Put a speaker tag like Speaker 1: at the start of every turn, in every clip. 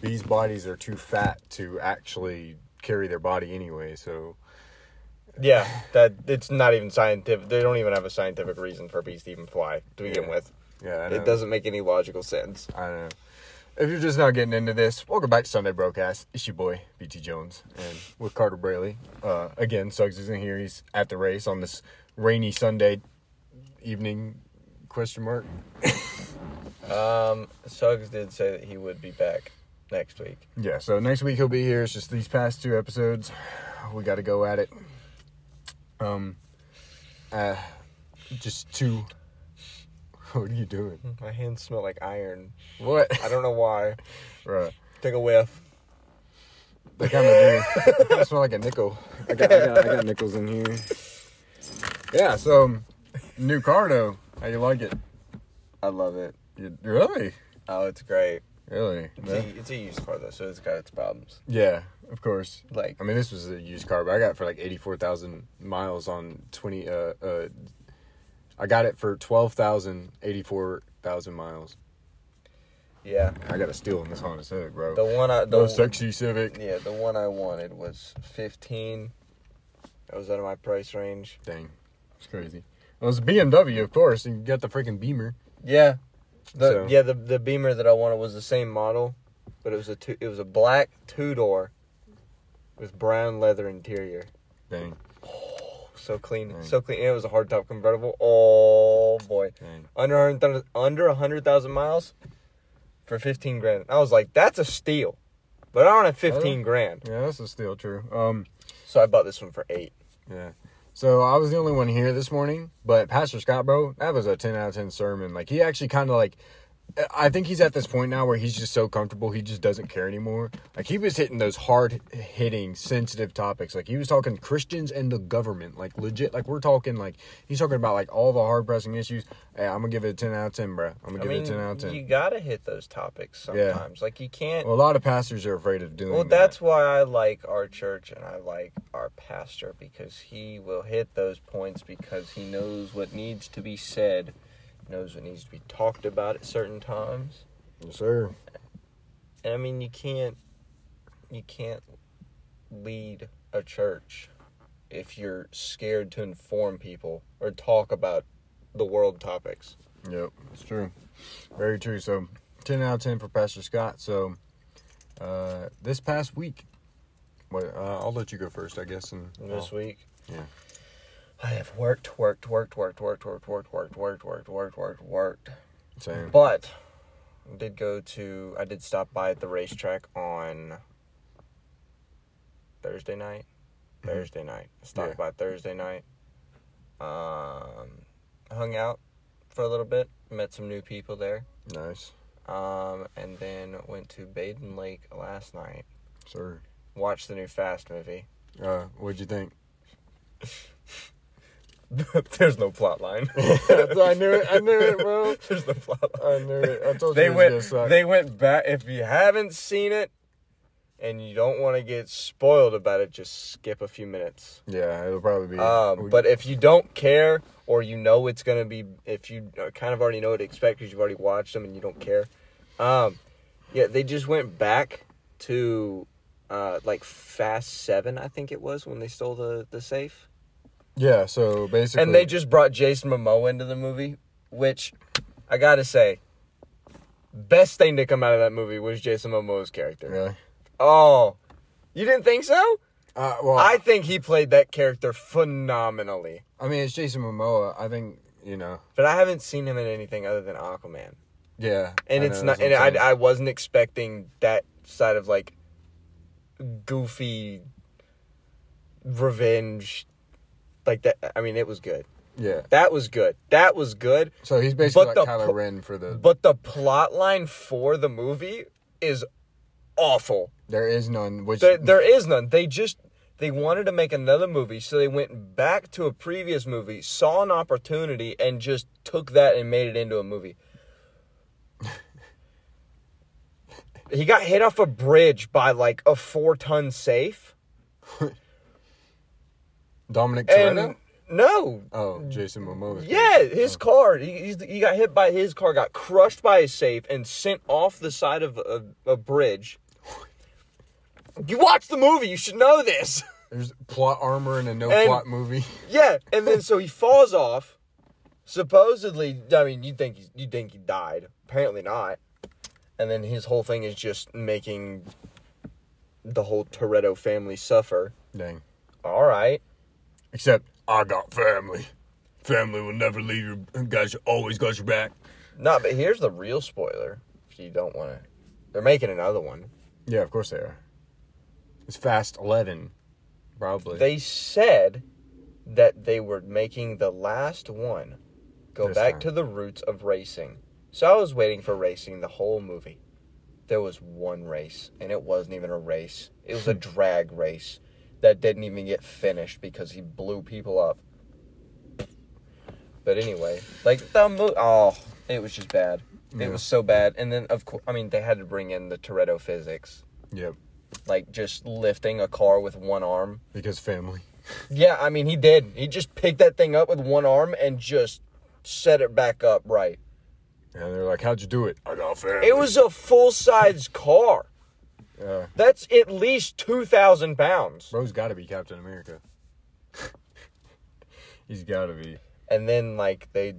Speaker 1: bees' bodies are too fat to actually carry their body anyway. So
Speaker 2: Yeah, that it's not even scientific. They don't even have a scientific reason for bees to even fly to begin
Speaker 1: Yeah.
Speaker 2: with.
Speaker 1: yeah, I know.
Speaker 2: It doesn't make any logical sense.
Speaker 1: I don't know. If you're just not getting into this, welcome back to Sunday Brocast. It's your boy BT Jones and with Carter Braley. Uh, again, Suggs isn't here. He's at the race on this rainy Sunday evening. Question mark.
Speaker 2: Um, Suggs did say that he would be back next week.
Speaker 1: Yeah. So next week he'll be here. It's just these past two episodes. We got to go at it. Um. Uh, just two. What are you doing?
Speaker 2: My hands smell like iron.
Speaker 1: What?
Speaker 2: I don't know why.
Speaker 1: Right.
Speaker 2: Take a whiff.
Speaker 1: They kind of do. They smell like a nickel. I got, I got, I got nickels in here. Yeah. So, um, new car though. How you like it?
Speaker 2: I love it.
Speaker 1: You, really?
Speaker 2: Oh, it's great.
Speaker 1: Really?
Speaker 2: It's, a, it's a used car though, so it's got its problems.
Speaker 1: Yeah. Of course.
Speaker 2: Like,
Speaker 1: I mean, this was a used car, but I got it for like eighty-four thousand miles on twenty. Uh, uh, I got it for twelve thousand eighty-four thousand miles.
Speaker 2: yeah,
Speaker 1: I got a steal in this Honda Civic, bro.
Speaker 2: the one I
Speaker 1: the
Speaker 2: the
Speaker 1: sexy Civic.
Speaker 2: yeah the one I wanted was fifteen. That was out of my price range.
Speaker 1: Dang, it's crazy. Well, it's a BMW, of course, and you got the freaking Beamer.
Speaker 2: Yeah, the
Speaker 1: So-
Speaker 2: yeah the the Beamer that I wanted was the same model, but it was a two, it was a black two door with brown leather interior.
Speaker 1: Dang,
Speaker 2: So clean,
Speaker 1: Dang.
Speaker 2: so clean. And it was a hardtop convertible. Oh boy,
Speaker 1: dang.
Speaker 2: under under a hundred thousand miles for fifteen grand. I was like, that's a steal, but I don't have fifteen
Speaker 1: Oh.
Speaker 2: grand,
Speaker 1: Yeah, this is still true. Um,
Speaker 2: so I bought this one for eight.
Speaker 1: yeah. So I was the only one here this morning, but Pastor Scott, bro, that was a ten out of ten sermon. Like he actually kind of like, I think he's at this point now where he's just so comfortable he just doesn't care anymore. Like he was hitting those hard hitting, sensitive topics. Like he was talking Christians and the government, like legit. Like we're talking like he's talking about like all the hard pressing issues. Hey, I'm gonna give it a ten out of ten, bro. I'm gonna
Speaker 2: I
Speaker 1: give
Speaker 2: mean,
Speaker 1: it a ten out of ten.
Speaker 2: you gotta hit those topics
Speaker 1: Yeah.
Speaker 2: sometimes. Like you can't.
Speaker 1: well, a lot of pastors are afraid of doing.
Speaker 2: Well,
Speaker 1: that.
Speaker 2: that's why I like our church and I like our pastor because he will hit those points because he knows what needs to be said, knows what needs to be talked about at certain times.
Speaker 1: yes, sir.
Speaker 2: And I mean, you can't you can't lead a church if you're scared to inform people or talk about the world topics.
Speaker 1: Yep, it's true. Very true. So, 10 out of 10 for Pastor Scott. So, uh, this past week, what, uh, I'll let you go first, I guess. And
Speaker 2: This
Speaker 1: I'll-
Speaker 2: week,
Speaker 1: yeah.
Speaker 2: I have worked, worked, worked, worked, worked, worked, worked, worked, worked, worked, worked, worked, worked.
Speaker 1: Same.
Speaker 2: But I did go to I did stop by at the racetrack on Thursday night. Thursday night. Stopped
Speaker 1: Yeah.
Speaker 2: by Thursday night. Um hung out for a little bit, met some new people there.
Speaker 1: Nice.
Speaker 2: Um and then went to Baden Lake last night.
Speaker 1: Sir.
Speaker 2: Watched the new Fast movie.
Speaker 1: Uh, what'd you think?
Speaker 2: There's no plot line.
Speaker 1: I knew it. I knew it, bro.
Speaker 2: There's no plot line.
Speaker 1: I knew it. I told
Speaker 2: they
Speaker 1: you
Speaker 2: went they went back if you haven't seen it and you don't want to get spoiled about it just skip a few minutes
Speaker 1: yeah, it'll probably be.
Speaker 2: um, but if you don't care or you know it's gonna be if you kind of already know what to expect because you've already watched them and you don't care um, yeah they just went back to uh, like fast seven i think it was when they stole the, the safe
Speaker 1: yeah, so basically.
Speaker 2: and they just brought jason momoa into the movie which i gotta say best thing to come out of that movie was jason momoa's character
Speaker 1: Really?
Speaker 2: Oh, you didn't think so?
Speaker 1: Uh, well,
Speaker 2: I think he played that character phenomenally.
Speaker 1: I mean, it's Jason Momoa. I think, you know.
Speaker 2: But I haven't seen him in anything other than Aquaman,
Speaker 1: Yeah.
Speaker 2: and
Speaker 1: I
Speaker 2: it's
Speaker 1: know,
Speaker 2: not. And
Speaker 1: what I'm saying.
Speaker 2: I, I wasn't expecting that side of like goofy revenge, like that. I mean, it was good.
Speaker 1: Yeah.
Speaker 2: That was good. That was good.
Speaker 1: So he's basically
Speaker 2: But
Speaker 1: like
Speaker 2: the
Speaker 1: Kylo
Speaker 2: pl-
Speaker 1: Ren for the.
Speaker 2: But the plot line for the movie is awful.
Speaker 1: there is none. Which
Speaker 2: There, there is none. They just they wanted to make another movie, so they went back to a previous movie, saw an opportunity, and just took that and made it into a movie. he got hit off a bridge by like a four ton safe,
Speaker 1: Dominic Toretto.
Speaker 2: No.
Speaker 1: Oh, Jason Momoa.
Speaker 2: Yeah, his oh. car. He, he got hit by his car, got crushed by a safe, and sent off the side of a, a bridge. You watch the movie. You should know this.
Speaker 1: There's plot armor in a no
Speaker 2: And-
Speaker 1: plot movie.
Speaker 2: Yeah, and then so he falls off. Supposedly, I mean, you think you think he died? Apparently not. And then his whole thing is just making the whole Toretto family suffer.
Speaker 1: Dang.
Speaker 2: All right.
Speaker 1: Except I got family. Family will never leave you. Guys, always got your back.
Speaker 2: No, but here's the real spoiler. If you don't want to, they're making another one.
Speaker 1: Yeah, of course they are. It's Fast Eleven, probably.
Speaker 2: They said that they were making the last one go
Speaker 1: This
Speaker 2: back
Speaker 1: time.
Speaker 2: to the roots of racing. So I was waiting for racing the whole movie. There was one race, and it wasn't even a race. It was a drag race that didn't even get finished because he blew people up. But anyway, like the mo- oh, it was just bad.
Speaker 1: Yeah.
Speaker 2: It was so bad. And then of course, I mean, they had to bring in the Toretto physics,
Speaker 1: Yep.
Speaker 2: like just lifting a car with one arm.
Speaker 1: Because family.
Speaker 2: Yeah, I mean, he did. He just picked that thing up with one arm and just set it back up right.
Speaker 1: And they're like, "How'd you do it?" I got family.
Speaker 2: It was a full size car.
Speaker 1: Yeah.
Speaker 2: That's at least 2,000 pounds.
Speaker 1: Bro's got to be Captain America. He's got to be.
Speaker 2: And then, like, they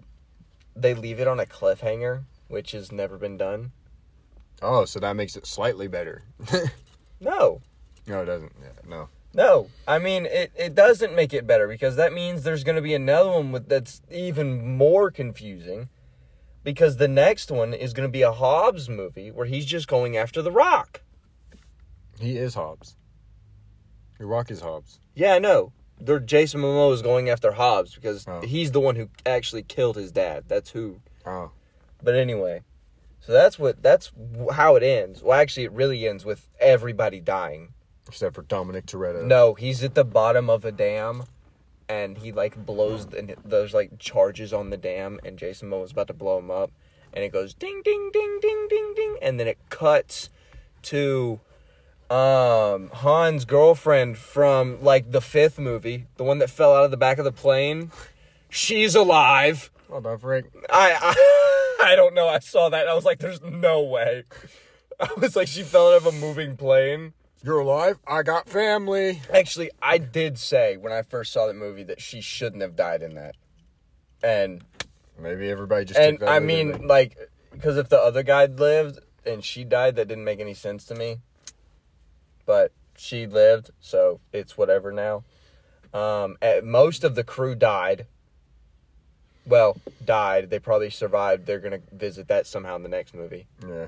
Speaker 2: they leave it on a cliffhanger, which has never been done.
Speaker 1: Oh, so that makes it slightly better.
Speaker 2: No.
Speaker 1: no, it doesn't. Yeah, no.
Speaker 2: No. I mean, it, it doesn't make it better because that means there's going to be another one with, that's even more confusing. Because the next one is going to be a Hobbs movie where he's just going after The Rock.
Speaker 1: He is Hobbs. The Rock is Hobbs.
Speaker 2: Yeah, I know. They're Jason Momoa is going after Hobbs because
Speaker 1: Oh.
Speaker 2: he's the one who actually killed his dad. That's who.
Speaker 1: Oh.
Speaker 2: But anyway, so that's what that's how it ends. Well, actually, it really ends with everybody dying.
Speaker 1: Except for Dominic Toretto.
Speaker 2: No, he's at the bottom of a dam, and he like blows. And there's like charges on the dam, and Jason Momoa's about to blow him up, and it goes ding, ding, ding, ding, ding, ding, and then it cuts to um Han's girlfriend from like the fifth movie, the one that fell out of the back of the plane. She's alive.
Speaker 1: Hold on, Frank.
Speaker 2: I, I I don't know. I saw that. And I was like, "There's no way." I was like, she fell out of a moving plane.
Speaker 1: You're alive? I got family.
Speaker 2: Actually, I did say when I first saw that movie that she shouldn't have died in that. And
Speaker 1: Maybe everybody just
Speaker 2: and I mean, like, because if the other guy lived and she died, that didn't make any sense to me. But she lived, so it's whatever now. Um, most of the crew died. Well, died. They probably survived. They're gonna visit that somehow in the next movie.
Speaker 1: yeah.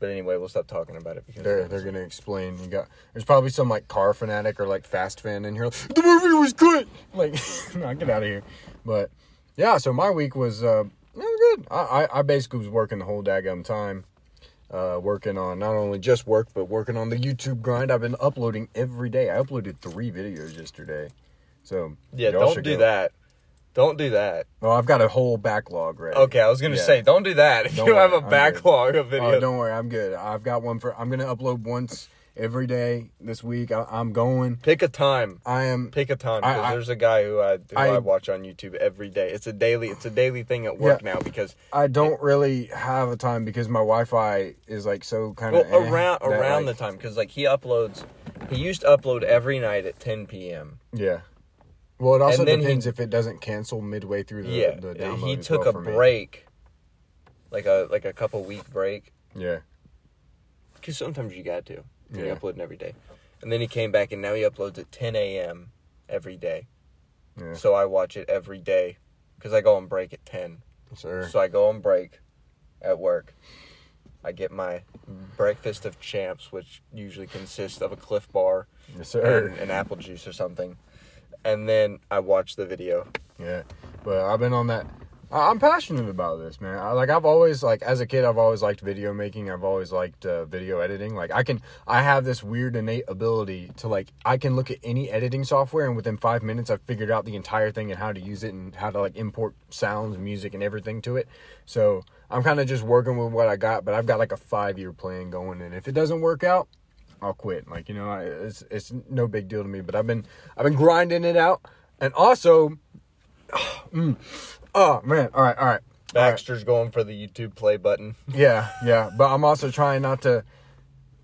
Speaker 2: But anyway, we'll stop talking about it because
Speaker 1: They're they're gonna explain. You got there's probably some like car fanatic or like fast fan in here. Like, the movie was good. Like, no, get out of here. But yeah, so my week was uh, it was good. I, I I basically was working the whole daggum time, uh, working on not only just work but working on the YouTube grind. I've been uploading every day. I uploaded three videos yesterday. So
Speaker 2: yeah, don't do
Speaker 1: go.
Speaker 2: that. Don't do that.
Speaker 1: Oh, I've got a whole backlog ready.
Speaker 2: Okay, I was gonna
Speaker 1: Yeah.
Speaker 2: say, don't do that. If
Speaker 1: Don't
Speaker 2: you have
Speaker 1: worry,
Speaker 2: a
Speaker 1: I'm good.
Speaker 2: backlog of
Speaker 1: Oh,
Speaker 2: videos.
Speaker 1: don't worry, I'm good. I've got one for. I'm gonna upload once every day this week. I, I'm going.
Speaker 2: Pick a time.
Speaker 1: I am.
Speaker 2: Pick a time because there's a guy who I who I,
Speaker 1: I-
Speaker 2: watch on YouTube every day. It's a daily. It's a daily thing at work
Speaker 1: Yeah.
Speaker 2: now because
Speaker 1: I don't really have a time because my Wi-Fi is like so kind
Speaker 2: well
Speaker 1: of
Speaker 2: around around the time because like he uploads. He used to upload every night at 10 p.m.
Speaker 1: Yeah. Well, it also depends
Speaker 2: he-
Speaker 1: if it doesn't cancel midway through the
Speaker 2: yeah,
Speaker 1: the download.
Speaker 2: he took
Speaker 1: well
Speaker 2: a
Speaker 1: for me.
Speaker 2: break, like a like a couple week break
Speaker 1: Yeah.
Speaker 2: because sometimes you got to. When
Speaker 1: Yeah.
Speaker 2: Uploading every day, and then he came back and now he uploads at 10 a.m. every day.
Speaker 1: Yeah.
Speaker 2: So I watch it every day because I go on break at 10.
Speaker 1: Sure.
Speaker 2: So I go on break at work. I get my breakfast of champs, which usually consists of a Clif Bar
Speaker 1: Yes, sir.
Speaker 2: and, and apple juice or something, and then I watch the video.
Speaker 1: Yeah, but I've been on that. I'm passionate about this, man. I, like I've always like as a kid, I've always liked video making. I've always liked uh, video editing. Like I can, I have this weird innate ability to like I can look at any editing software and within five minutes I've figured out the entire thing and how to use it and how to like import sounds music and everything to it. So I'm kind of just working with what I got, but I've got like a five year plan going, and if it doesn't work out, I'll quit. Like you know, I, it's it's no big deal to me. But I've been I've been grinding it out. and also, mm, oh man, all right, all right.
Speaker 2: Baxter's going for the YouTube play button.
Speaker 1: Yeah, yeah, but I'm also trying not to.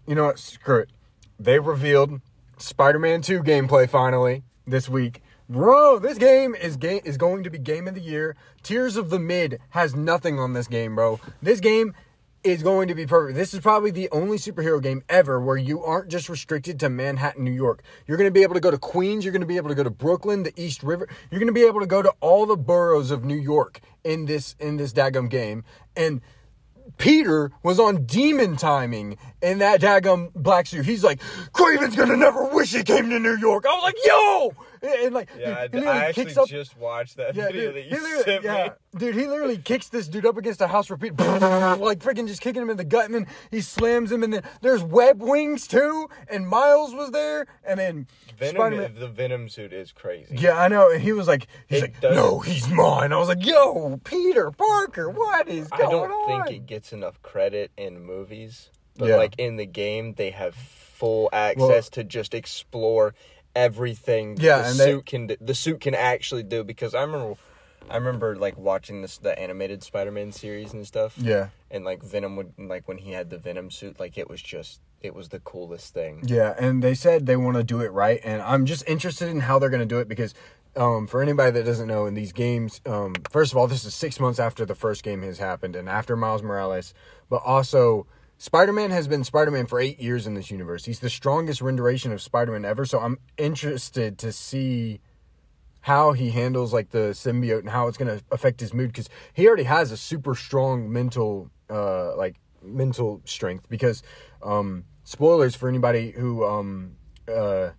Speaker 1: You know what? Screw it. They revealed Spider-Man 2 gameplay finally this week. Bro, this game is game is going to be game of the year. Tears of the Mid has nothing on this game, bro. This game is going to be perfect. This is probably the only superhero game ever where you aren't just restricted to Manhattan, New York. You're going to be able to go to Queens, you're going to be able to go to Brooklyn, the East River. You're going to be able to go to all the boroughs of New York in this in this daggum game. And Peter was on demon timing in that daggum black suit. He's like, Kraven's gonna never wish he came to New York. I was like, yo! And, and like,
Speaker 2: Yeah,
Speaker 1: dude,
Speaker 2: I, I actually
Speaker 1: kicks up-
Speaker 2: just watched that
Speaker 1: yeah,
Speaker 2: video
Speaker 1: dude,
Speaker 2: that you sent
Speaker 1: yeah,
Speaker 2: me.
Speaker 1: dude, he literally kicks this dude up against a house repeat, like freaking just kicking him in the gut, and then he slams him, and then there's web wings too, and Miles was there, and then
Speaker 2: Venom,
Speaker 1: Spider-Man.
Speaker 2: the Venom suit is crazy.
Speaker 1: Yeah, I know. And he was like, he's
Speaker 2: It
Speaker 1: like,
Speaker 2: doesn't-
Speaker 1: no, he's mine. I was like, yo, Peter Parker, what is
Speaker 2: I
Speaker 1: going
Speaker 2: don't
Speaker 1: on?
Speaker 2: think it gets enough credit in movies, but
Speaker 1: Yeah.
Speaker 2: like in the game, they have full access to just explore everything.
Speaker 1: Yeah,
Speaker 2: the
Speaker 1: and they-
Speaker 2: suit can do, the suit can actually do because I remember. I remember like watching this the animated Spider-Man series and stuff.
Speaker 1: Yeah.
Speaker 2: And like Venom would like when he had the Venom suit, like it was just it was the coolest thing.
Speaker 1: Yeah, and they said they want to do it right, and I'm just interested in how they're going to do it because, um, for anybody that doesn't know, in these games, um, first of all, this is six months after the first game has happened and after Miles Morales, but also Spider-Man has been Spider-Man for eight years in this universe. He's the strongest rendition of Spider-Man ever, so I'm interested to see how he handles like the symbiote and how it's going to affect his mood because he already has a super strong mental uh like mental strength because um spoilers for anybody who um uh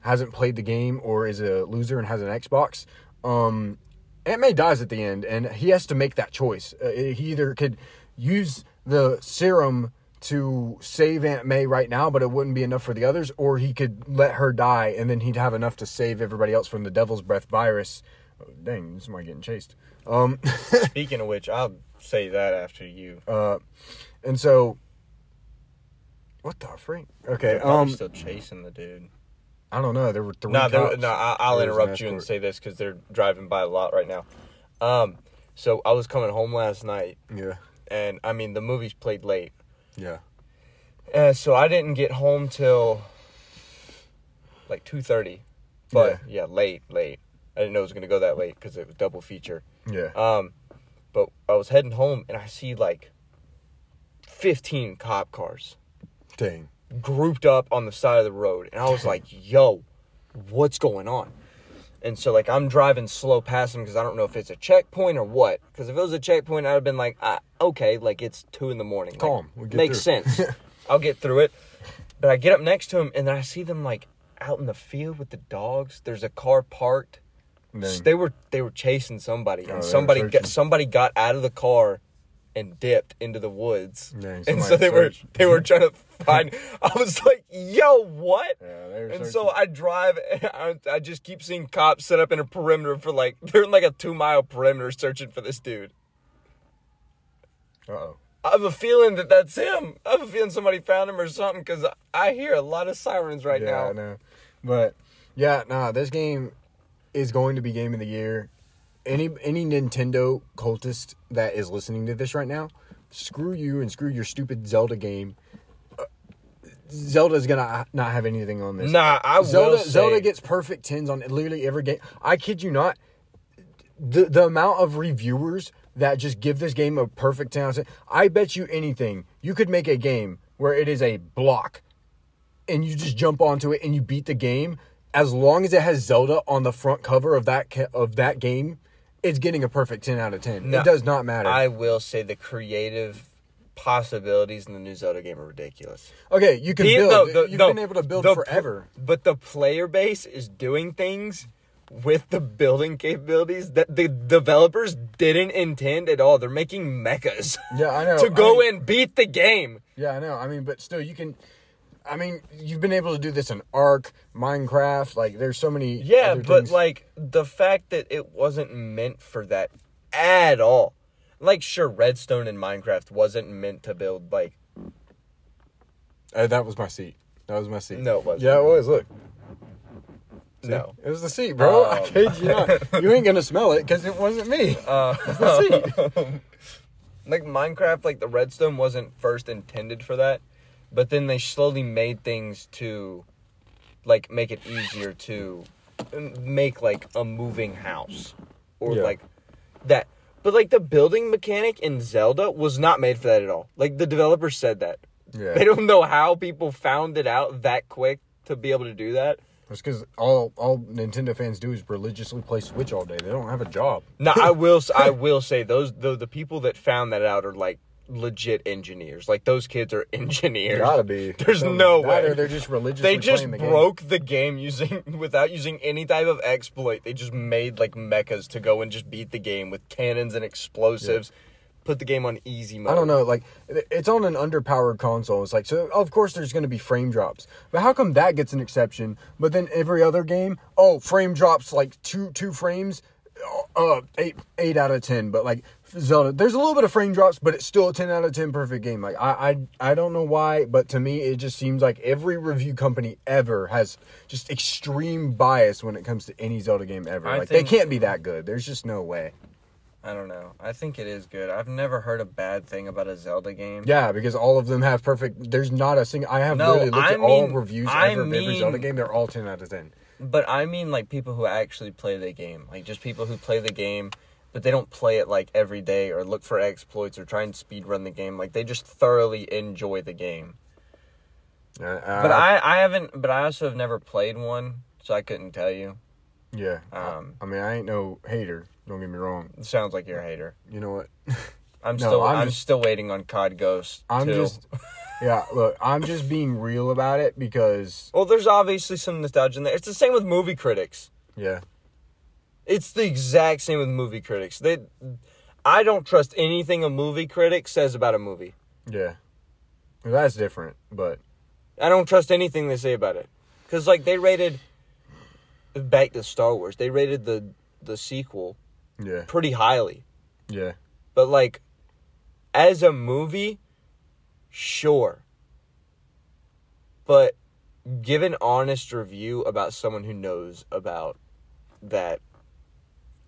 Speaker 1: hasn't played the game or is a loser and has an Xbox um Aunt May dies at the end and he has to make that choice uh, he either could use the serum to save Aunt May right now, but it wouldn't be enough for the others, or he could let her die and then he'd have enough to save everybody else from the devil's breath virus. Oh, dang, somebody getting chased. Um,
Speaker 2: Speaking of which, I'll say that after you.
Speaker 1: uh, and so, what the freak? Okay, um,
Speaker 2: still chasing the dude.
Speaker 1: I don't know. There were three.
Speaker 2: No, there-
Speaker 1: cops.
Speaker 2: no, I, I'll
Speaker 1: There was an
Speaker 2: interrupt you and
Speaker 1: escort.
Speaker 2: say this because they're driving by a lot right now. Um, so I was coming home last night,
Speaker 1: Yeah,
Speaker 2: and I mean the movie's played late,
Speaker 1: yeah,
Speaker 2: uh, so I didn't get home till like two thirty. But yeah. late, late. I didn't know it was gonna go that late because it was double feature.
Speaker 1: yeah.
Speaker 2: Um, but I was heading home and I see like fifteen cop cars. Grouped up on the side of the road and i was like yo what's going on and so like i'm driving slow past them because i don't know if it's a checkpoint or what because if it was a checkpoint i'd have been like ah, okay like it's two in the morning Like,
Speaker 1: Calm. We'll get
Speaker 2: makes
Speaker 1: through.
Speaker 2: sense i'll get through it but i get up next to him and then i see them like out in the field with the dogs there's a car parked
Speaker 1: Dang.
Speaker 2: they were they were chasing somebody
Speaker 1: Oh,
Speaker 2: and
Speaker 1: were
Speaker 2: somebody got somebody got out of the car and dipped into the woods
Speaker 1: Dang,
Speaker 2: and so they were they were trying to find i was like yo what
Speaker 1: Yeah,
Speaker 2: and
Speaker 1: searching.
Speaker 2: so i drive and I, I just keep seeing cops set up in a perimeter for like they're in like a two mile perimeter searching for this dude
Speaker 1: Uh oh.
Speaker 2: i have a feeling that that's him i have a feeling somebody found him or something because i hear a lot of sirens right
Speaker 1: yeah,
Speaker 2: now
Speaker 1: I know. But yeah, nah, this game is going to be game of the year. Any any Nintendo cultist that is listening to this right now, screw you and screw your stupid Zelda game. Uh, Zelda's gonna not have anything on this.
Speaker 2: nah i
Speaker 1: Zelda
Speaker 2: will say,
Speaker 1: Zelda gets perfect tens on literally every game. I kid you not. The the amount of reviewers that just give this game a perfect ten out of 10, I bet you anything you could make a game where it is a block, and you just jump onto it and you beat the game. As long as it has Zelda on the front cover of that ca- of that game, it's getting a perfect ten out of ten.
Speaker 2: No,
Speaker 1: it does not matter.
Speaker 2: i will say the creative possibilities in the new zelda game are ridiculous
Speaker 1: okay, you can
Speaker 2: The-
Speaker 1: build.
Speaker 2: the- the-
Speaker 1: You've been able to build forever.
Speaker 2: but the player base is doing things with the building capabilities that the developers didn't intend at all. They're making mechas
Speaker 1: Yeah, I know.
Speaker 2: to go
Speaker 1: I-
Speaker 2: and beat the game.
Speaker 1: Yeah, I know. I mean, but still, you can. I mean, you've been able to do this in Ark, Minecraft. Like, there's so many.
Speaker 2: Yeah, but
Speaker 1: things.
Speaker 2: like the fact that it wasn't meant for that at all. Like, sure, Redstone in Minecraft wasn't meant to build like
Speaker 1: Uh, that was my seat. That was my seat.
Speaker 2: No, it wasn't.
Speaker 1: Yeah, it was. Look, See?
Speaker 2: No.
Speaker 1: It was the seat, bro. I
Speaker 2: Oh.
Speaker 1: kid you not. You ain't gonna smell it because it wasn't me.
Speaker 2: Uh,
Speaker 1: the seat.
Speaker 2: like Minecraft, like the redstone wasn't first intended for that, but then they slowly made things to, like, make it easier to make like a moving house, or
Speaker 1: Yeah.
Speaker 2: like that. But like the building mechanic in Zelda was not made for that at all. Like the developers said that.
Speaker 1: Yeah.
Speaker 2: They don't know how people found it out that quick to be able to do that.
Speaker 1: It's because all all Nintendo fans do is religiously play Switch all day. They don't have a job.
Speaker 2: No, I will. I will say those the the people that found that out are like legit engineers. Like those kids are engineers.
Speaker 1: Gotta be.
Speaker 2: There's
Speaker 1: Some-
Speaker 2: no way.
Speaker 1: they're just religiously
Speaker 2: They just
Speaker 1: the game.
Speaker 2: broke the game using without using any type of exploit. They just made like mechas to go and just beat the game with cannons and explosives. Put the game on easy mode.
Speaker 1: I don't know, like it's on an underpowered console. It's like so of course there's gonna be frame drops. But how come that gets an exception? But then every other game, oh, frame drops like two two frames, uh eight eight out of ten. But like Zelda, there's a little bit of frame drops, but it's still a ten out of ten perfect game. Like I I I don't know why, but to me it just seems like every review company ever has just extreme bias when it comes to any Zelda game ever.
Speaker 2: I
Speaker 1: like
Speaker 2: think-
Speaker 1: they can't be that good. There's just no way.
Speaker 2: I don't know. I think it is good. I've never heard a bad thing about a Zelda game.
Speaker 1: Yeah, because all of them have perfect. There's not a single. I have
Speaker 2: No,
Speaker 1: literally looked
Speaker 2: I
Speaker 1: at all reviews
Speaker 2: I
Speaker 1: ever of every Zelda game. They're all ten out of ten.
Speaker 2: But I mean like people who actually play the game. Like just people who play the game but they don't play it like every day or look for exploits or try and speed run the game. Like they just thoroughly enjoy the game.
Speaker 1: Uh,
Speaker 2: But I, I haven't but I also have never played one, so I couldn't tell you.
Speaker 1: yeah.
Speaker 2: Um,
Speaker 1: I, I mean, I ain't no hater. Don't get me wrong.
Speaker 2: It sounds like you're a hater.
Speaker 1: You know what?
Speaker 2: I'm
Speaker 1: No,
Speaker 2: still
Speaker 1: I'm
Speaker 2: I'm,
Speaker 1: just-
Speaker 2: still waiting on COD Ghost.
Speaker 1: I'm
Speaker 2: too.
Speaker 1: just. Yeah, look, I'm just being real about it because
Speaker 2: Well, there's obviously some nostalgia in there. It's the same with movie critics.
Speaker 1: yeah,
Speaker 2: It's the exact same with movie critics. They I don't trust anything a movie critic says about a movie.
Speaker 1: yeah. That's different, but
Speaker 2: I don't trust anything they say about it. Cuz like they rated back to Star Wars. They rated the the sequel
Speaker 1: yeah,
Speaker 2: pretty highly.
Speaker 1: yeah,
Speaker 2: But like as a movie, sure. But give an honest review about someone who knows about that.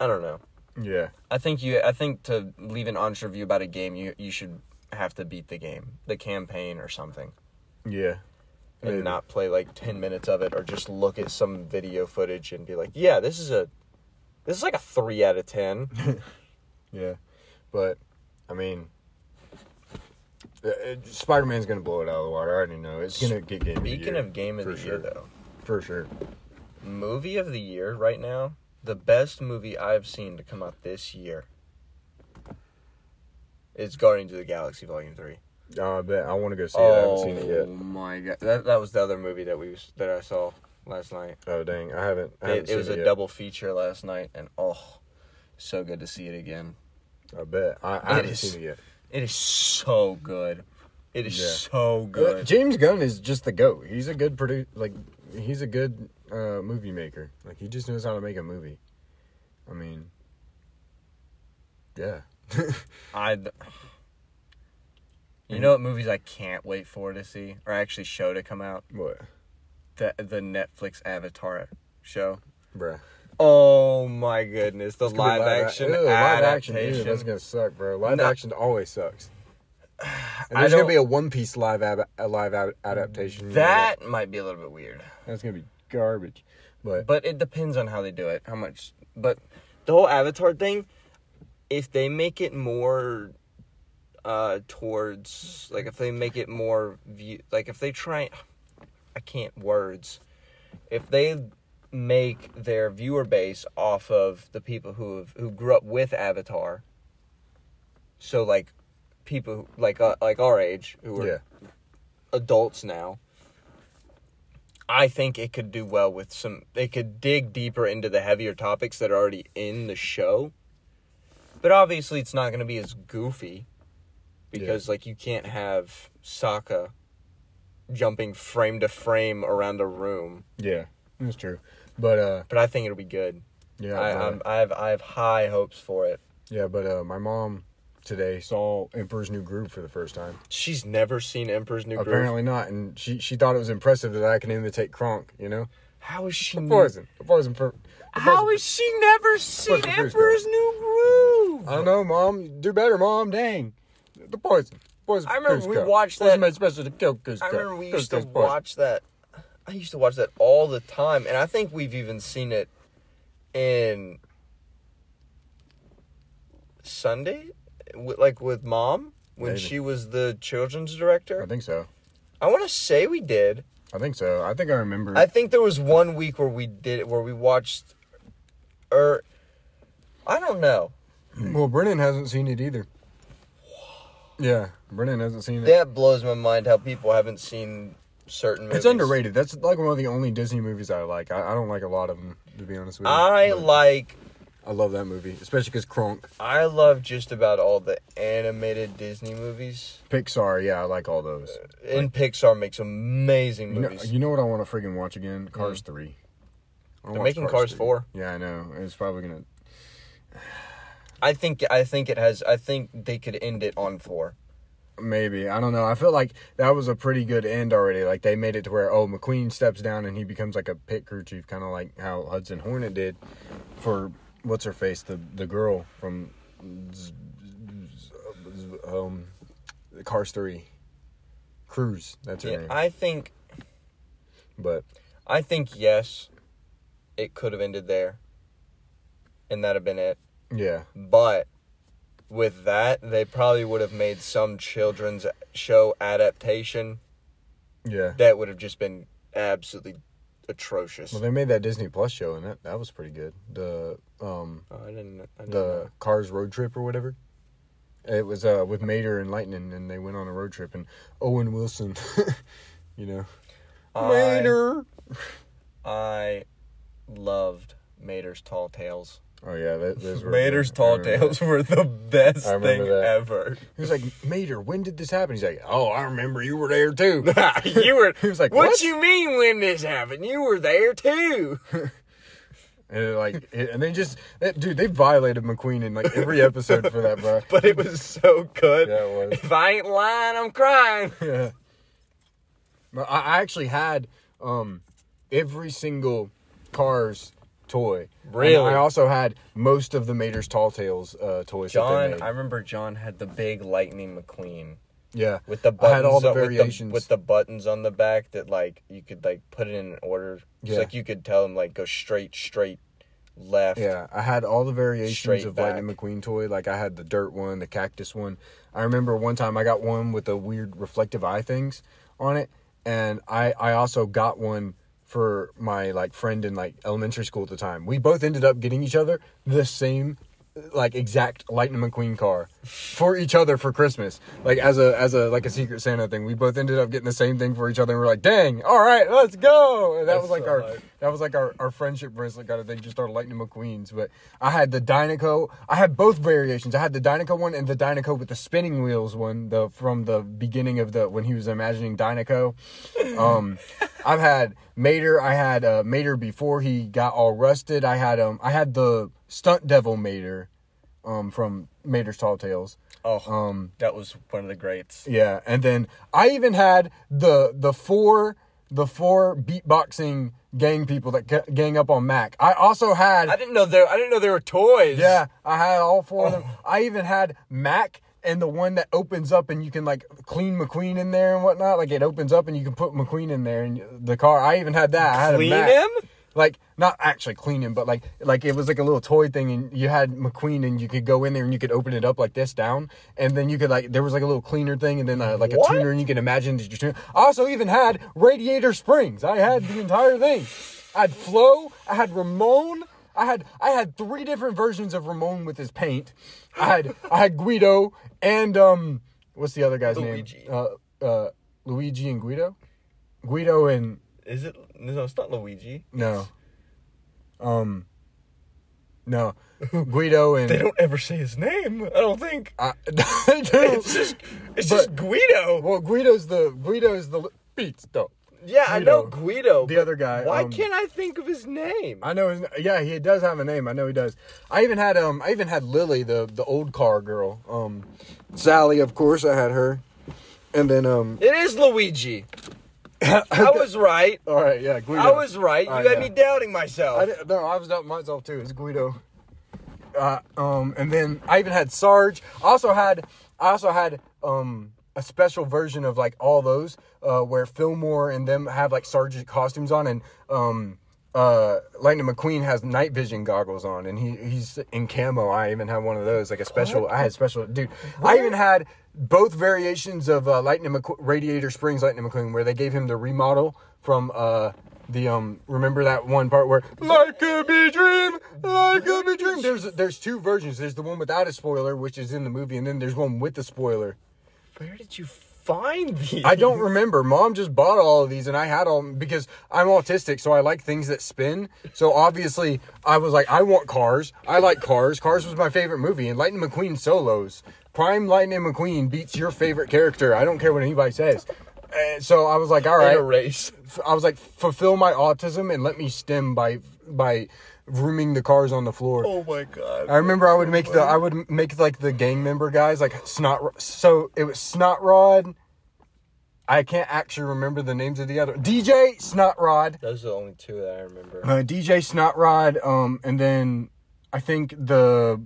Speaker 2: I don't know.
Speaker 1: yeah,
Speaker 2: I think you I think to leave an honest review about a game you you should have to beat the game, the campaign or something.
Speaker 1: yeah.
Speaker 2: And
Speaker 1: Maybe.
Speaker 2: not play like 10 minutes of it or just look at some video footage and be like, "Yeah, this is a this is like a 3 out of 10."
Speaker 1: Yeah, but I mean, Spider Man's gonna blow it out of the water. I already know it's gonna get game. of the
Speaker 2: Speaking
Speaker 1: year,
Speaker 2: of game of the
Speaker 1: sure.
Speaker 2: year though,
Speaker 1: for sure.
Speaker 2: movie of the year right now, the best movie I've seen to come out this year is Guardians of the Galaxy Volume 3.
Speaker 1: Uh, I bet I want to go see it. I haven't seen it yet.
Speaker 2: Oh my god. That that was the other movie that we was- that I saw last night.
Speaker 1: Oh dang, I haven't. I haven't
Speaker 2: It, it was
Speaker 1: it
Speaker 2: a double feature last night and oh, so good to see it again.
Speaker 1: I bet I, I haven't
Speaker 2: is.
Speaker 1: seen it yet.
Speaker 2: It is so good. It is
Speaker 1: Yeah.
Speaker 2: so
Speaker 1: Uh,
Speaker 2: good.
Speaker 1: James Gunn is just the goat. He's a good produ Like he's a good uh, movie maker. Like he just knows how to make a movie. I mean, yeah.
Speaker 2: I You know what movies I can't wait for to see or actually show to come out?
Speaker 1: what,
Speaker 2: The the Netflix Avatar show.
Speaker 1: bruh?
Speaker 2: Oh my goodness, the live
Speaker 1: be
Speaker 2: action
Speaker 1: Ew, live action. adaptation—that's gonna suck, bro. Live
Speaker 2: No.
Speaker 1: action always sucks. And there's gonna be a One Piece live ab- a live ad- adaptation. you know
Speaker 2: that might be a little bit weird.
Speaker 1: that's gonna be garbage. But
Speaker 2: But it depends on how they do it. How much but the whole Avatar thing, if they make it more uh towards like if they make it more view like if they try I can't words. If they make their viewer base off of the people who have, who grew up with Avatar. So like people who, like uh, like our age who are
Speaker 1: yeah,
Speaker 2: adults now. I think it could do well with some. They could dig deeper into the heavier topics that are already in the show. But obviously, it's not going to be as goofy because, like, you can't have Sokka jumping frame to frame around a room.
Speaker 1: yeah, that's true. But uh,
Speaker 2: But I think it'll be good.
Speaker 1: yeah,
Speaker 2: I, I have I have high hopes for it.
Speaker 1: yeah. But uh, my mom today saw Emperor's New Groove for the first time.
Speaker 2: She's never seen Emperor's New Groove.
Speaker 1: Apparently not, and she she thought it was impressive that I can imitate Kronk. You know.
Speaker 2: How is she?
Speaker 1: Poison. Poison for. The
Speaker 2: How has she never seen Emperor's New Groove?
Speaker 1: I don't know, mom. Do better, mom. Dang. The poison. Poison.
Speaker 2: I remember
Speaker 1: Kuzco.
Speaker 2: we watched
Speaker 1: Poison
Speaker 2: that-
Speaker 1: made special to kill Kuzco.
Speaker 2: I remember we used to
Speaker 1: poison.
Speaker 2: watch that. I used to watch that all the time, and I think we've even seen it in Sunday, like with mom when
Speaker 1: Maybe.
Speaker 2: she was the children's director.
Speaker 1: I think so.
Speaker 2: I want to say we did.
Speaker 1: I think so. I think I remember.
Speaker 2: I think there was one week where we did it, where we watched, or I don't know. Hmm.
Speaker 1: well, Brennan hasn't seen it either. Yeah, Brennan hasn't seen it.
Speaker 2: That blows my mind how people haven't seen certain movies.
Speaker 1: It's underrated. That's like one of the only Disney movies I like. I, I don't like a lot of them, to be honest with you.
Speaker 2: I
Speaker 1: But
Speaker 2: like
Speaker 1: I love that movie, especially because Kronk,
Speaker 2: I love just about all the animated Disney movies.
Speaker 1: Pixar. Yeah, I like all those.
Speaker 2: Uh, and Pixar makes amazing
Speaker 1: You know,
Speaker 2: movies.
Speaker 1: you know what I want to friggin' watch again? Cars mm. three.
Speaker 2: They're
Speaker 1: watch
Speaker 2: making Cars
Speaker 1: 3.
Speaker 2: 4.
Speaker 1: Yeah, I know. It's probably gonna.
Speaker 2: I think I think it has I think they could end it on 4.
Speaker 1: Maybe I don't know. I feel like that was a pretty good end already. Like they made it to where oh McQueen steps down and he becomes like a pit crew chief, kind of like how Hudson Hornet did for what's her face the the girl from um Cars three. Cruz, that's her
Speaker 2: Yeah,
Speaker 1: name.
Speaker 2: I think
Speaker 1: but
Speaker 2: I think yes. It could have ended there. And that'd have been it.
Speaker 1: yeah,
Speaker 2: But with that, they probably would have made some children's show adaptation
Speaker 1: yeah.
Speaker 2: that would have just been absolutely atrocious.
Speaker 1: Well, they made that Disney Plus show and that that was pretty good. The um
Speaker 2: Oh, I didn't. I didn't
Speaker 1: the
Speaker 2: know.
Speaker 1: Cars road trip or whatever. It was uh with Mater and Lightning, and they went on a road trip, and Owen Wilson, you know,
Speaker 2: I,
Speaker 1: Mater.
Speaker 2: I loved Mater's Tall Tales.
Speaker 1: Oh yeah, that, those were
Speaker 2: Mater's. Tall Tales were the best thing
Speaker 1: that.
Speaker 2: ever.
Speaker 1: He was like, Mater, when did this happen? He's like, Oh, I remember you were there too.
Speaker 2: you were.
Speaker 1: He was like,
Speaker 2: what,
Speaker 1: "What?"
Speaker 2: you mean when this happened? You were there too.
Speaker 1: and like, and they just, that, dude, they violated McQueen in like every episode for that, bro.
Speaker 2: but it was so good.
Speaker 1: Yeah, it was.
Speaker 2: If I ain't lying, I'm crying.
Speaker 1: Yeah. I actually had um every single Cars toy. And
Speaker 2: Really?
Speaker 1: I also had most of the Mater's Tall Tales uh, toys.
Speaker 2: John. I remember John had the big Lightning McQueen
Speaker 1: yeah,
Speaker 2: with the buttons I
Speaker 1: had all the
Speaker 2: on- with
Speaker 1: variations.
Speaker 2: with the, buttons on the back that like you could like put it in an order. It's
Speaker 1: Yeah.
Speaker 2: like you could tell them like go straight, straight, left.
Speaker 1: Yeah, I had all the variations of Lightning. McQueen toy. Like I had the dirt one, the cactus one. I remember one time I got one with the weird reflective eye things on it, and I I also got one for my like friend in like elementary school at the time. We both ended up getting each other the same like exact Lightning McQueen car for each other for Christmas. Like as a as a like a secret Santa thing. We both ended up getting the same thing for each other and we're like, "Dang, all right, let's go." And that
Speaker 2: That's
Speaker 1: was like
Speaker 2: so
Speaker 1: our
Speaker 2: hype.
Speaker 1: that was like our, our friendship bracelet kind of thing, just our Lightning McQueens. But I had the Dinoco. I had both variations. I had the Dinoco one and the Dinoco with the spinning wheels one, the from the beginning of the when he was imagining Dinoco. Um, I've had Mater. I had uh, Mater before he got all rusted. I had um I had the Stunt Devil Mater, um from Mater's Tall Tales.
Speaker 2: Oh,
Speaker 1: Um,
Speaker 2: that was one of the greats.
Speaker 1: yeah, and then I even had the the four the four beatboxing gang people that ga- gang up on Mack. I also had
Speaker 2: I didn't know there. I didn't know there were toys.
Speaker 1: yeah, I had all four of them. I even had Mack and the one that opens up and you can like clean McQueen in there and whatnot. Like it opens up and you can put McQueen in there and the car. I even had that. I had
Speaker 2: Clean him?
Speaker 1: Like not actually clean him, but like like it was like a little toy thing, and you had McQueen, and you could go in there and you could open it up like this down, and then you could like there was like a little cleaner thing, and then uh, like a
Speaker 2: What?
Speaker 1: tuner, and you can imagine that you tune. I also even had radiator springs. I had the entire thing. I had Flo. I had Ramon. I had I had three different versions of Ramon with his paint. I had I had Guido and um what's the other guy's
Speaker 2: Luigi.
Speaker 1: name? Uh, uh, Luigi and Guido. Guido and
Speaker 2: Is it? No, it's not Luigi.
Speaker 1: no. Um. No. Guido and
Speaker 2: They don't ever say his name. I don't think.
Speaker 1: I, they do.
Speaker 2: It's just. It's
Speaker 1: But-
Speaker 2: just Guido.
Speaker 1: well, Guido's the Guido's the beats though.
Speaker 2: yeah, I know
Speaker 1: Guido.
Speaker 2: Guido.
Speaker 1: The other guy,
Speaker 2: Why
Speaker 1: um,
Speaker 2: can't I think of his name?
Speaker 1: I know his. Yeah, he does have a name. I know he does. I even had um. I even had Lily, the the old car girl. Um, Sally, of course, I had her, and then um.
Speaker 2: It is Luigi. I was right.
Speaker 1: All right, yeah, Guido.
Speaker 2: I was right. You
Speaker 1: Oh,
Speaker 2: had
Speaker 1: yeah.
Speaker 2: me doubting myself.
Speaker 1: I didn't, no, I was doubting myself too. It's Guido. Uh, um, and then I even had Sarge. I also had, I also had um a special version of like all those uh where Fillmore and them have like Sarge costumes on, and um uh Lightning McQueen has night vision goggles on, and he he's in camo. I even had one of those, like a special. I had special, dude. I even had both variations of uh, Lightning McQu- Radiator Springs Lightning McQueen, where they gave him the remodel from uh the um remember that one part where like a bee dream like a bee dream. There's there's two versions. There's the one without a spoiler which is in the movie and then there's one with the spoiler.
Speaker 2: Where did you find these?
Speaker 1: i don't remember. Mom just bought all of these and i had all because i'm autistic so i like things that spin. So obviously i was like i want cars. I like cars. Cars was my favorite movie and lightning mcqueen solos. Prime lightning mcqueen beats your favorite character. I don't care what anybody says. And so i was like all right,
Speaker 2: race.
Speaker 1: I was like, fulfill my autism and let me stim by by rooming the cars on the floor.
Speaker 2: Oh my god.
Speaker 1: I remember I would make the I would make like the gang member guys like snot. So it was snot rod. I can't actually remember the names of the other DJ Snot Rod,
Speaker 2: Those are the only two that I remember.
Speaker 1: uh, DJ Snot Rod, um, and then I think the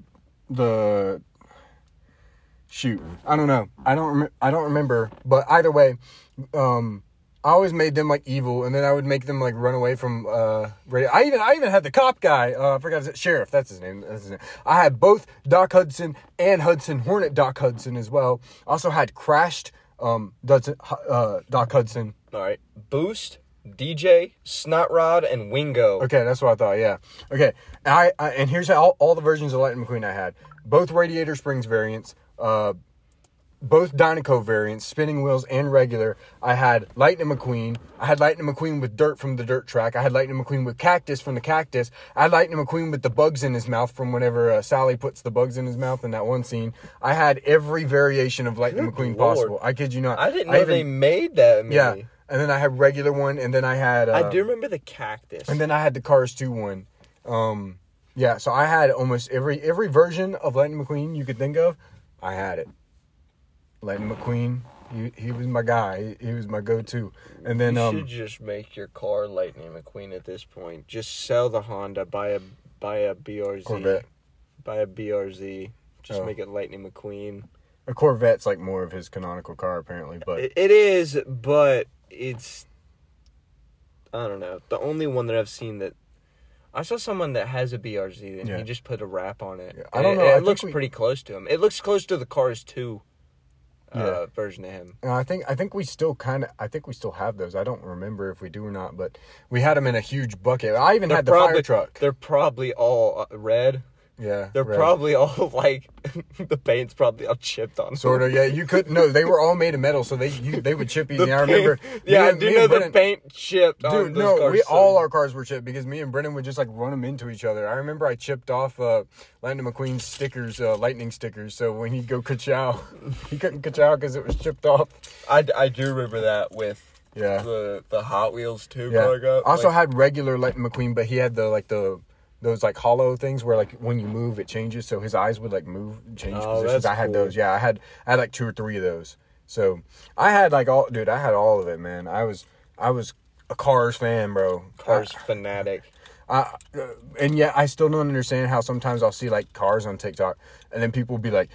Speaker 1: the shoot I don't know I don't rem- I don't remember, but either way, um, I always made them like evil, and then I would make them like run away from. Uh, radio. I even I even had the cop guy. Uh, I forgot his sheriff. That's his name. That's his name. I had both Doc Hudson and Hudson Hornet Doc Hudson as well. Also had crashed um Dudson, uh, Doc Hudson.
Speaker 2: All right. Boost, DJ, Snot Rod, and Wingo.
Speaker 1: Okay, that's what I thought. Yeah. Okay. I, I and here's how all, all the versions of Lightning McQueen I had. Both Radiator Springs variants. Uh, both Dinoco variants, spinning wheels and regular. I had Lightning McQueen. I had Lightning McQueen with dirt from the dirt track. I had Lightning McQueen with cactus from the cactus. I had Lightning McQueen with the bugs in his mouth from whenever uh, Sally puts the bugs in his mouth in that one scene. I had every variation of Lightning
Speaker 2: Good
Speaker 1: McQueen
Speaker 2: Lord.
Speaker 1: possible. I kid you not.
Speaker 2: I didn't know they
Speaker 1: even-
Speaker 2: made that movie.
Speaker 1: Yeah, and then I had regular one, and then I had. Uh,
Speaker 2: I do remember the cactus.
Speaker 1: and then I had the Cars 2 one. Um, yeah, so I had almost every every version of Lightning McQueen you could think of. I had it. Lightning McQueen, he, he was my guy. He, he was my go-to. And then
Speaker 2: you
Speaker 1: um,
Speaker 2: should just make your car Lightning McQueen at this point. Just sell the Honda, buy a buy a BRZ,
Speaker 1: Corvette.
Speaker 2: buy a BRZ. Just
Speaker 1: Oh.
Speaker 2: make it Lightning McQueen.
Speaker 1: a Corvette's like more of his canonical car apparently, but
Speaker 2: It, it is, but it's I don't know. The only one that I've seen that I saw someone that has a BRZ and
Speaker 1: Yeah.
Speaker 2: he just put a wrap on it.
Speaker 1: Yeah, I don't know,
Speaker 2: It,
Speaker 1: think
Speaker 2: looks
Speaker 1: we-
Speaker 2: pretty close to him. It looks close to the Cars 2 uh,
Speaker 1: Yeah.
Speaker 2: version of him.
Speaker 1: uh, I think I think we still kind of I think we still have those. I don't remember if we do or not, but we had them in a huge bucket. I even had the
Speaker 2: probably,
Speaker 1: fire truck.
Speaker 2: They're probably all uh, red.
Speaker 1: Yeah,
Speaker 2: They're
Speaker 1: red.
Speaker 2: probably all like the paint's probably all chipped on.
Speaker 1: Sort of, yeah. You couldn't. No, they were all made of metal, so they you, they would chip easy. I remember.
Speaker 2: yeah, I do know
Speaker 1: and
Speaker 2: the paint chipped. on
Speaker 1: Dude, no,
Speaker 2: cars,
Speaker 1: we
Speaker 2: so-
Speaker 1: all our cars were chipped because me and Brennan would just like run them into each other. I remember I chipped off uh, Landon McQueen's stickers, uh, lightning stickers. So when he'd go ka-chow, he couldn't ka-chow because it was chipped off.
Speaker 2: I, I do remember that with
Speaker 1: Yeah,
Speaker 2: the the Hot Wheels too.
Speaker 1: yeah.
Speaker 2: Up.
Speaker 1: Also
Speaker 2: Like,
Speaker 1: had regular Lightning McQueen, but he had the like the those like hollow things where like when you move it changes, so his eyes would like move change
Speaker 2: Oh,
Speaker 1: positions. I had
Speaker 2: cool.
Speaker 1: those. Yeah, I had I had like two or three of those. So I had like all, dude. I had all of it, man. I was I was a Cars fan, bro.
Speaker 2: Cars
Speaker 1: I-
Speaker 2: fanatic.
Speaker 1: Uh, and yet I still don't understand how sometimes I'll see like cars on TikTok, and then people will be like,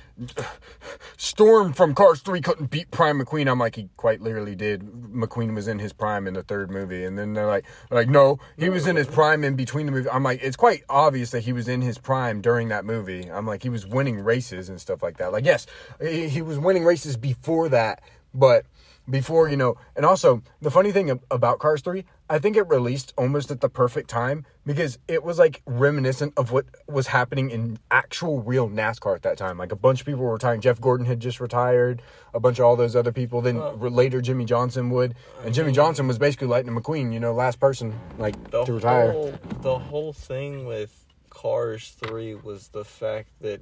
Speaker 1: "Storm from Cars Three couldn't beat Prime McQueen." I'm like, he quite literally did. McQueen was in his prime in the third movie, and then they're like, like, no, he was in his prime in between the movie. I'm like, it's quite obvious that he was in his prime during that movie. I'm like, he was winning races and stuff like that. Like, yes, he, he was winning races before that, but before you know and also the funny thing about cars 3 i think it released almost at the perfect time because it was like reminiscent of what was happening in actual real nascar at that time. Like a bunch of people were retiring. Jeff gordon had just retired. A bunch of all those other people. Then r- later jimmie johnson would. And jimmy oh. johnson was basically lightning mcqueen you know last person like
Speaker 2: The
Speaker 1: to retire.
Speaker 2: whole the whole thing with Cars Three was the fact that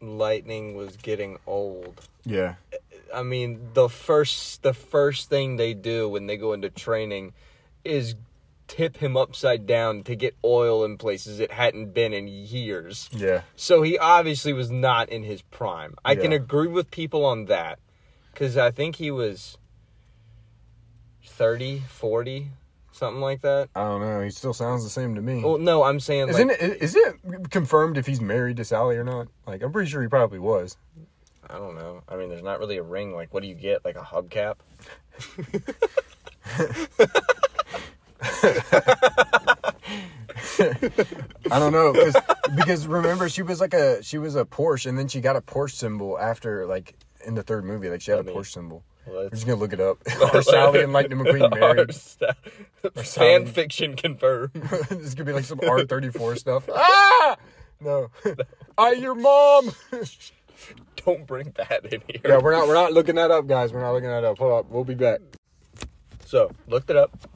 Speaker 2: Lightning was getting old.
Speaker 1: yeah
Speaker 2: I mean, the first the first thing they do when they go into training is tip him upside down to get oil in places it hadn't been in years.
Speaker 1: yeah
Speaker 2: So he obviously was not in his prime. I can agree with people on that cuz I think he was 30, 40, something like that.
Speaker 1: I don't know. He still sounds the same to me.
Speaker 2: Well, no, I'm saying
Speaker 1: Isn't it? Is it confirmed if he's married to Sally or not? Like, I'm pretty sure he probably was.
Speaker 2: I don't know. I mean, there's not really a ring. Like, what do you get? Like a hubcap?
Speaker 1: I don't know cause, because remember she was like a she was a Porsche and then she got a Porsche symbol after like in the third movie like she had a Porsche symbol. We're just gonna look it up. Are Sally and Lightning McQueen married?
Speaker 2: Fan fiction confirmed.
Speaker 1: this could be like some R thirty four stuff. Ah, no, I your mom.
Speaker 2: Don't bring that in here.
Speaker 1: yeah, we're not we're not looking that up, guys. We're not looking that up. Hold up, we'll be back.
Speaker 2: So, looked it up.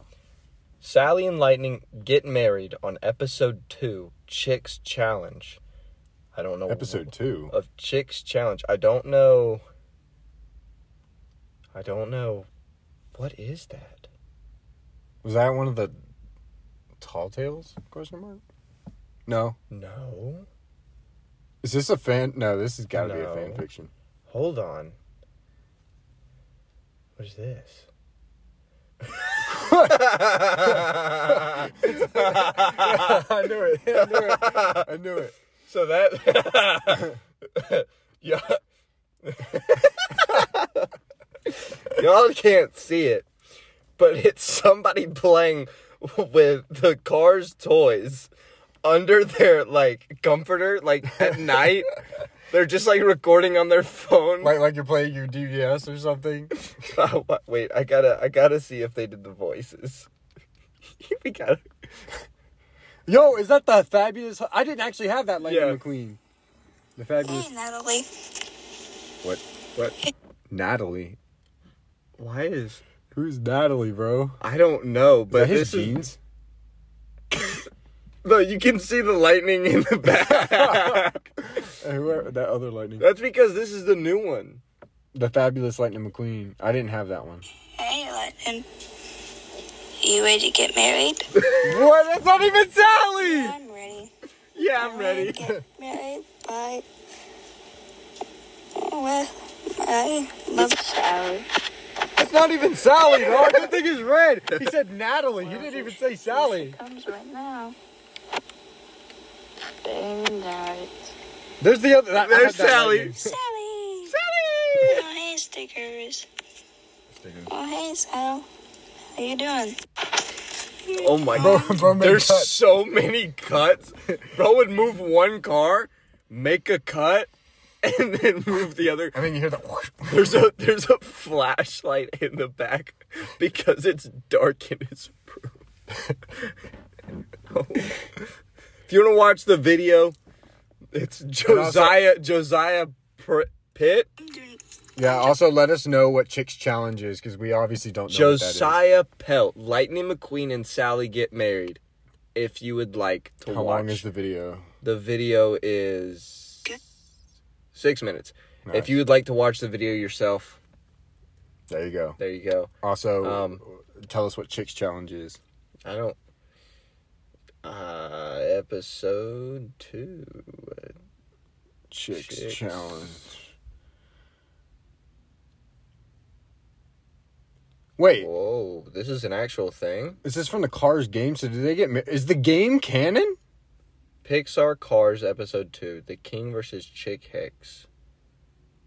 Speaker 2: Sally and Lightning get married on episode two, Chicks Challenge. I don't know.
Speaker 1: Episode two.
Speaker 2: of Chicks Challenge. I don't know. I don't know. What is that?
Speaker 1: Was that one of the Tall Tales? Question mark. No.
Speaker 2: No.
Speaker 1: Is this a fan? No, this has got to be a fan fiction.
Speaker 2: Hold on. What is this?
Speaker 1: I knew it. I knew it. I knew it.
Speaker 2: So that yeah. Y'all can't see it, but it's somebody playing with the car's toys under their like comforter, like at night. They're just like recording on their phone.
Speaker 1: Like like you're playing your DVS or something.
Speaker 2: Uh, Wa- wait, I gotta, I gotta see if they did the voices. we gotta.
Speaker 1: Yo, is that the fabulous? I didn't actually have that Lightning
Speaker 2: Yeah.
Speaker 1: McQueen. The fabulous.
Speaker 3: Hey, Natalie.
Speaker 1: What? What? Natalie.
Speaker 2: Why is?
Speaker 1: Who's Natalie, bro?
Speaker 2: I don't know,
Speaker 1: But
Speaker 2: but
Speaker 1: his
Speaker 2: this is
Speaker 1: jeans.
Speaker 2: No, you can see the lightning in the back.
Speaker 1: Whoever that other Lightning.
Speaker 2: That's because this is the new one.
Speaker 1: The fabulous Lightning McQueen. I didn't have that one.
Speaker 3: Hey, Lightning. You ready to get married?
Speaker 1: what? That's not even Sally.
Speaker 3: I'm ready.
Speaker 2: Yeah, I'm ready.
Speaker 3: Get married by. With my love Sally.
Speaker 1: That's not even Sally, dog. That thing is red. He said Natalie. He didn't even say Sally.
Speaker 3: Comes right now. Bang that.
Speaker 1: There's the other. That,
Speaker 2: There's
Speaker 1: that
Speaker 2: Sally.
Speaker 1: Lightning.
Speaker 3: Sally.
Speaker 2: Sally!
Speaker 3: Oh, hey, stickers. Oh, hey, Sal. How you doing?
Speaker 2: Oh my
Speaker 1: Bro,
Speaker 2: god.
Speaker 1: bro made
Speaker 2: There's
Speaker 1: cuts.
Speaker 2: so many cuts. Bro would move one car, make a cut, and then move the other.
Speaker 1: And then you hear the. whoosh.
Speaker 2: There's a there's a flashlight in the back because it's dark in his room. Oh. If you want to watch the video, it's Josiah Josiah Pr- Pitt.
Speaker 1: Yeah. Also, let us know what Chicks Challenge is because we obviously don't know what that is.
Speaker 2: Josiah Pelt, Lightning McQueen and Sally get married. If you would like to
Speaker 1: How
Speaker 2: watch
Speaker 1: long is the video?
Speaker 2: the video is six minutes.
Speaker 1: Nice.
Speaker 2: If you would like to watch the video yourself,
Speaker 1: There you go.
Speaker 2: there you go.
Speaker 1: Also,
Speaker 2: Um,
Speaker 1: tell us what Chicks Challenge is.
Speaker 2: I don't. Uh, episode two.
Speaker 1: Chicks,
Speaker 2: Chicks.
Speaker 1: Challenge. Wait,
Speaker 2: Whoa, this is an actual thing.
Speaker 1: is this from the Cars game? So did they get? ma- Is the game canon?
Speaker 2: Pixar Cars episode two: The King versus Chick Hicks.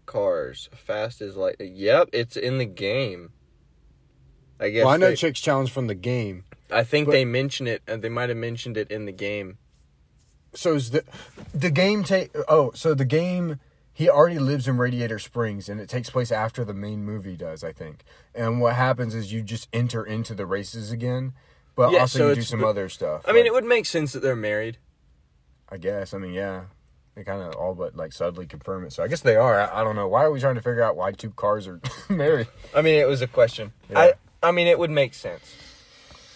Speaker 2: Cars, fast as light. Yep, it's in the game. I guess.
Speaker 1: Well, I know
Speaker 2: they-
Speaker 1: Chicks Challenge from the game.
Speaker 2: I think
Speaker 1: but-
Speaker 2: they mention it, and they might have mentioned it in the game.
Speaker 1: So is the the game take? Oh, so the game he already lives in Radiator Springs, and it takes place after the main movie does, I think. And what happens is you just enter into the races again, but
Speaker 2: Yeah,
Speaker 1: also
Speaker 2: so
Speaker 1: you do some
Speaker 2: the-
Speaker 1: other stuff.
Speaker 2: I mean, it would make sense that they're married.
Speaker 1: I guess. I mean, yeah. They kind of all but like subtly confirm it. So I guess they are. I, I don't know. Why are we trying to figure out why two cars are married?
Speaker 2: I mean, it was a question.
Speaker 1: Yeah.
Speaker 2: I I mean, it would make sense.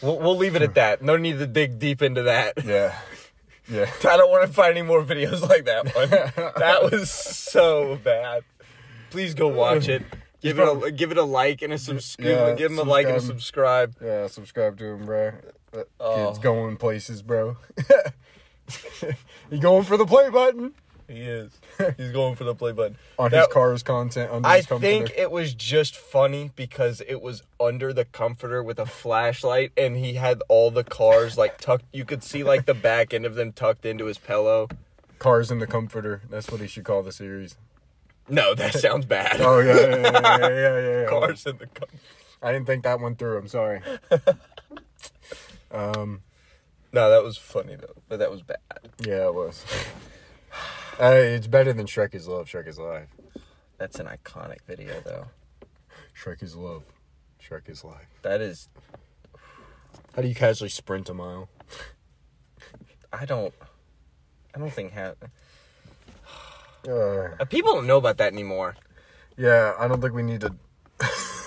Speaker 2: We'll, we'll leave it at that. No need to dig deep into that.
Speaker 1: Yeah. Yeah.
Speaker 2: I don't want to find any more videos like that one. that was so bad. Please go watch it. Give it a give it a like and a subscribe.
Speaker 1: Yeah,
Speaker 2: give him a like and a
Speaker 1: subscribe.
Speaker 2: subscribe.
Speaker 1: Yeah, subscribe to him, bro. That
Speaker 2: Oh.
Speaker 1: Kid's going places, bro. you going for the play button?
Speaker 2: He is. He's going for the play button.
Speaker 1: on
Speaker 2: That-
Speaker 1: his car's content. Under
Speaker 2: I
Speaker 1: his comforter.
Speaker 2: think it was just funny because it was under the comforter with a flashlight and he had all the cars like tucked you could see like the back end of them tucked into his pillow.
Speaker 1: cars in the comforter. That's what he should call the series.
Speaker 2: No, that sounds bad.
Speaker 1: Oh yeah, yeah, yeah, yeah, yeah. yeah.
Speaker 2: Cars in the comforter.
Speaker 1: I didn't think that one through. I'm sorry. um,
Speaker 2: No, that was funny though, but that was bad.
Speaker 1: yeah, it was. Uh, it's better than Shrek is Love. Shrek is Life.
Speaker 2: That's an iconic video though.
Speaker 1: Shrek is Love. Shrek is Life.
Speaker 2: That is
Speaker 1: How do you casually sprint a mile?
Speaker 2: I don't I don't think ha-
Speaker 1: Uh,
Speaker 2: uh, people don't know about that anymore.
Speaker 1: yeah, I don't think we need to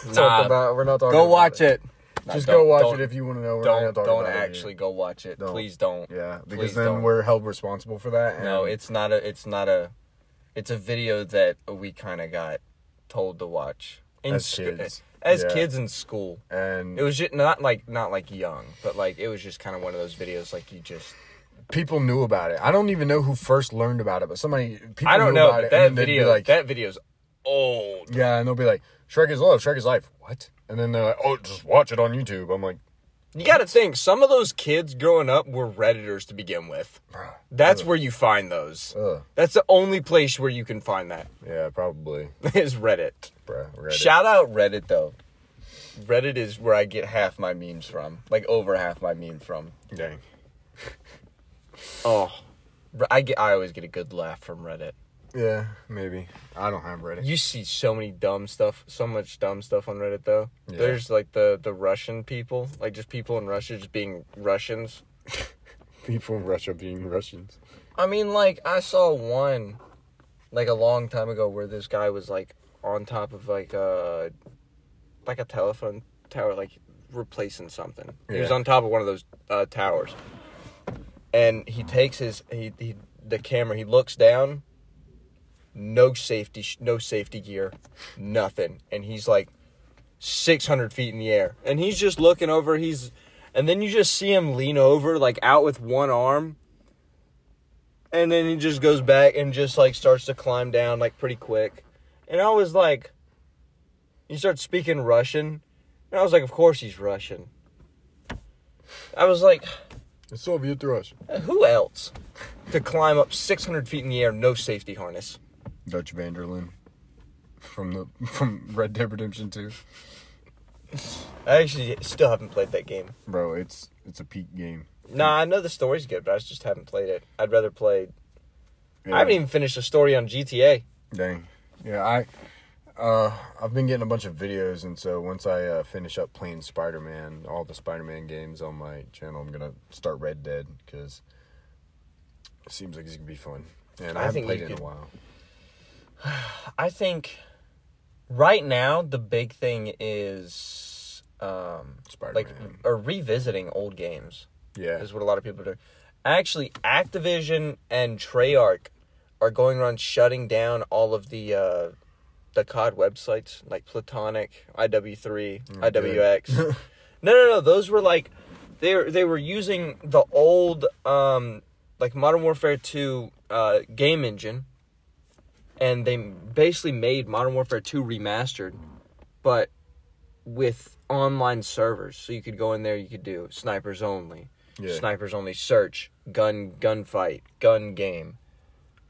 Speaker 2: Nah,
Speaker 1: talk about. We're not talking.
Speaker 2: Go watch it. Nah,
Speaker 1: Just go watch it if you want to know.
Speaker 2: Don't don't actually go watch it.
Speaker 1: Don't.
Speaker 2: Please don't.
Speaker 1: Yeah, because
Speaker 2: Please
Speaker 1: then
Speaker 2: don't.
Speaker 1: we're held responsible for that.
Speaker 2: No, it's not a. It's not a. It's a video that we kind of got told to watch in
Speaker 1: As
Speaker 2: sc-
Speaker 1: kids.
Speaker 2: As
Speaker 1: Yeah.
Speaker 2: kids in school,
Speaker 1: and
Speaker 2: it was just not like not like young, but like it was just kind of one of those videos like you just.
Speaker 1: people knew about it. I don't even know who first learned about it, but somebody. People
Speaker 2: I don't
Speaker 1: knew
Speaker 2: know,
Speaker 1: about
Speaker 2: but
Speaker 1: it,
Speaker 2: that
Speaker 1: and then they'd be
Speaker 2: video,
Speaker 1: like,
Speaker 2: that video's old.
Speaker 1: yeah, and they'll be like, Shrek is love, Shrek is life. What? And then they're like, oh, just watch it on YouTube. I'm like,
Speaker 2: You got to think some of those kids growing up were redditors to begin with. That's where you find those.
Speaker 1: Ugh.
Speaker 2: That's the only place where you can find that
Speaker 1: Yeah, probably,
Speaker 2: is Reddit.
Speaker 1: bruh. Reddit.
Speaker 2: Shout out Reddit though. Reddit is where I get half my memes from, like over half my memes from.
Speaker 1: Dang.
Speaker 2: Oh, I get. I always get a good laugh from Reddit.
Speaker 1: Yeah, maybe. I don't have Reddit.
Speaker 2: You see so many dumb stuff, so much dumb stuff on Reddit though.
Speaker 1: Yeah.
Speaker 2: There's like the the Russian people, like just people in Russia just being Russians.
Speaker 1: People in Russia being Russians.
Speaker 2: I mean, like I saw one, like a long time ago, where this guy was like on top of like a, like a telephone tower, like replacing something. Yeah. He was on top of one of those uh, towers, and he takes his he, he the camera. He looks down. No safety, no safety gear, nothing, and he's like six hundred feet in the air, and he's just looking over. He's, and then you just see him lean over, like out with one arm, and then he just goes back and just like starts to climb down like pretty quick. And I was like, he starts speaking Russian, and I was like, of course he's Russian. I was like,
Speaker 1: The Soviet Russian.
Speaker 2: who else to climb up 600 feet in the air, no safety harness?
Speaker 1: Dutch van der Linde. From the from Red Dead Redemption 2.
Speaker 2: I actually still haven't played that game.
Speaker 1: Bro, it's it's a peak game.
Speaker 2: Nah, I know the story's good, but I just haven't played it. I'd rather play.
Speaker 1: Yeah.
Speaker 2: I haven't even finished the story on GTA.
Speaker 1: Dang. Yeah, I uh I've been getting a bunch of videos and so once I uh, finish up playing Spider-Man, all the Spider-Man games on my channel, I'm going to start Red Dead cuz it seems like it's going to be fun. And I,
Speaker 2: I
Speaker 1: haven't played it in a while.
Speaker 2: I think right now the big thing is um like or revisiting old games
Speaker 1: yeah.
Speaker 2: is what a lot of people are doing. Actually, Activision and Treyarch are going around shutting down all of the uh the COD websites like Plutonium, IW3,
Speaker 1: Oh,
Speaker 2: IWX. no, no, no. Those were like they were, they were using the old um like Modern Warfare 2 uh game engine and they basically made Modern Warfare 2 remastered but with online servers. So you could go in there, you could do snipers only,
Speaker 1: Yeah.
Speaker 2: snipers only search, gun gunfight, gun game,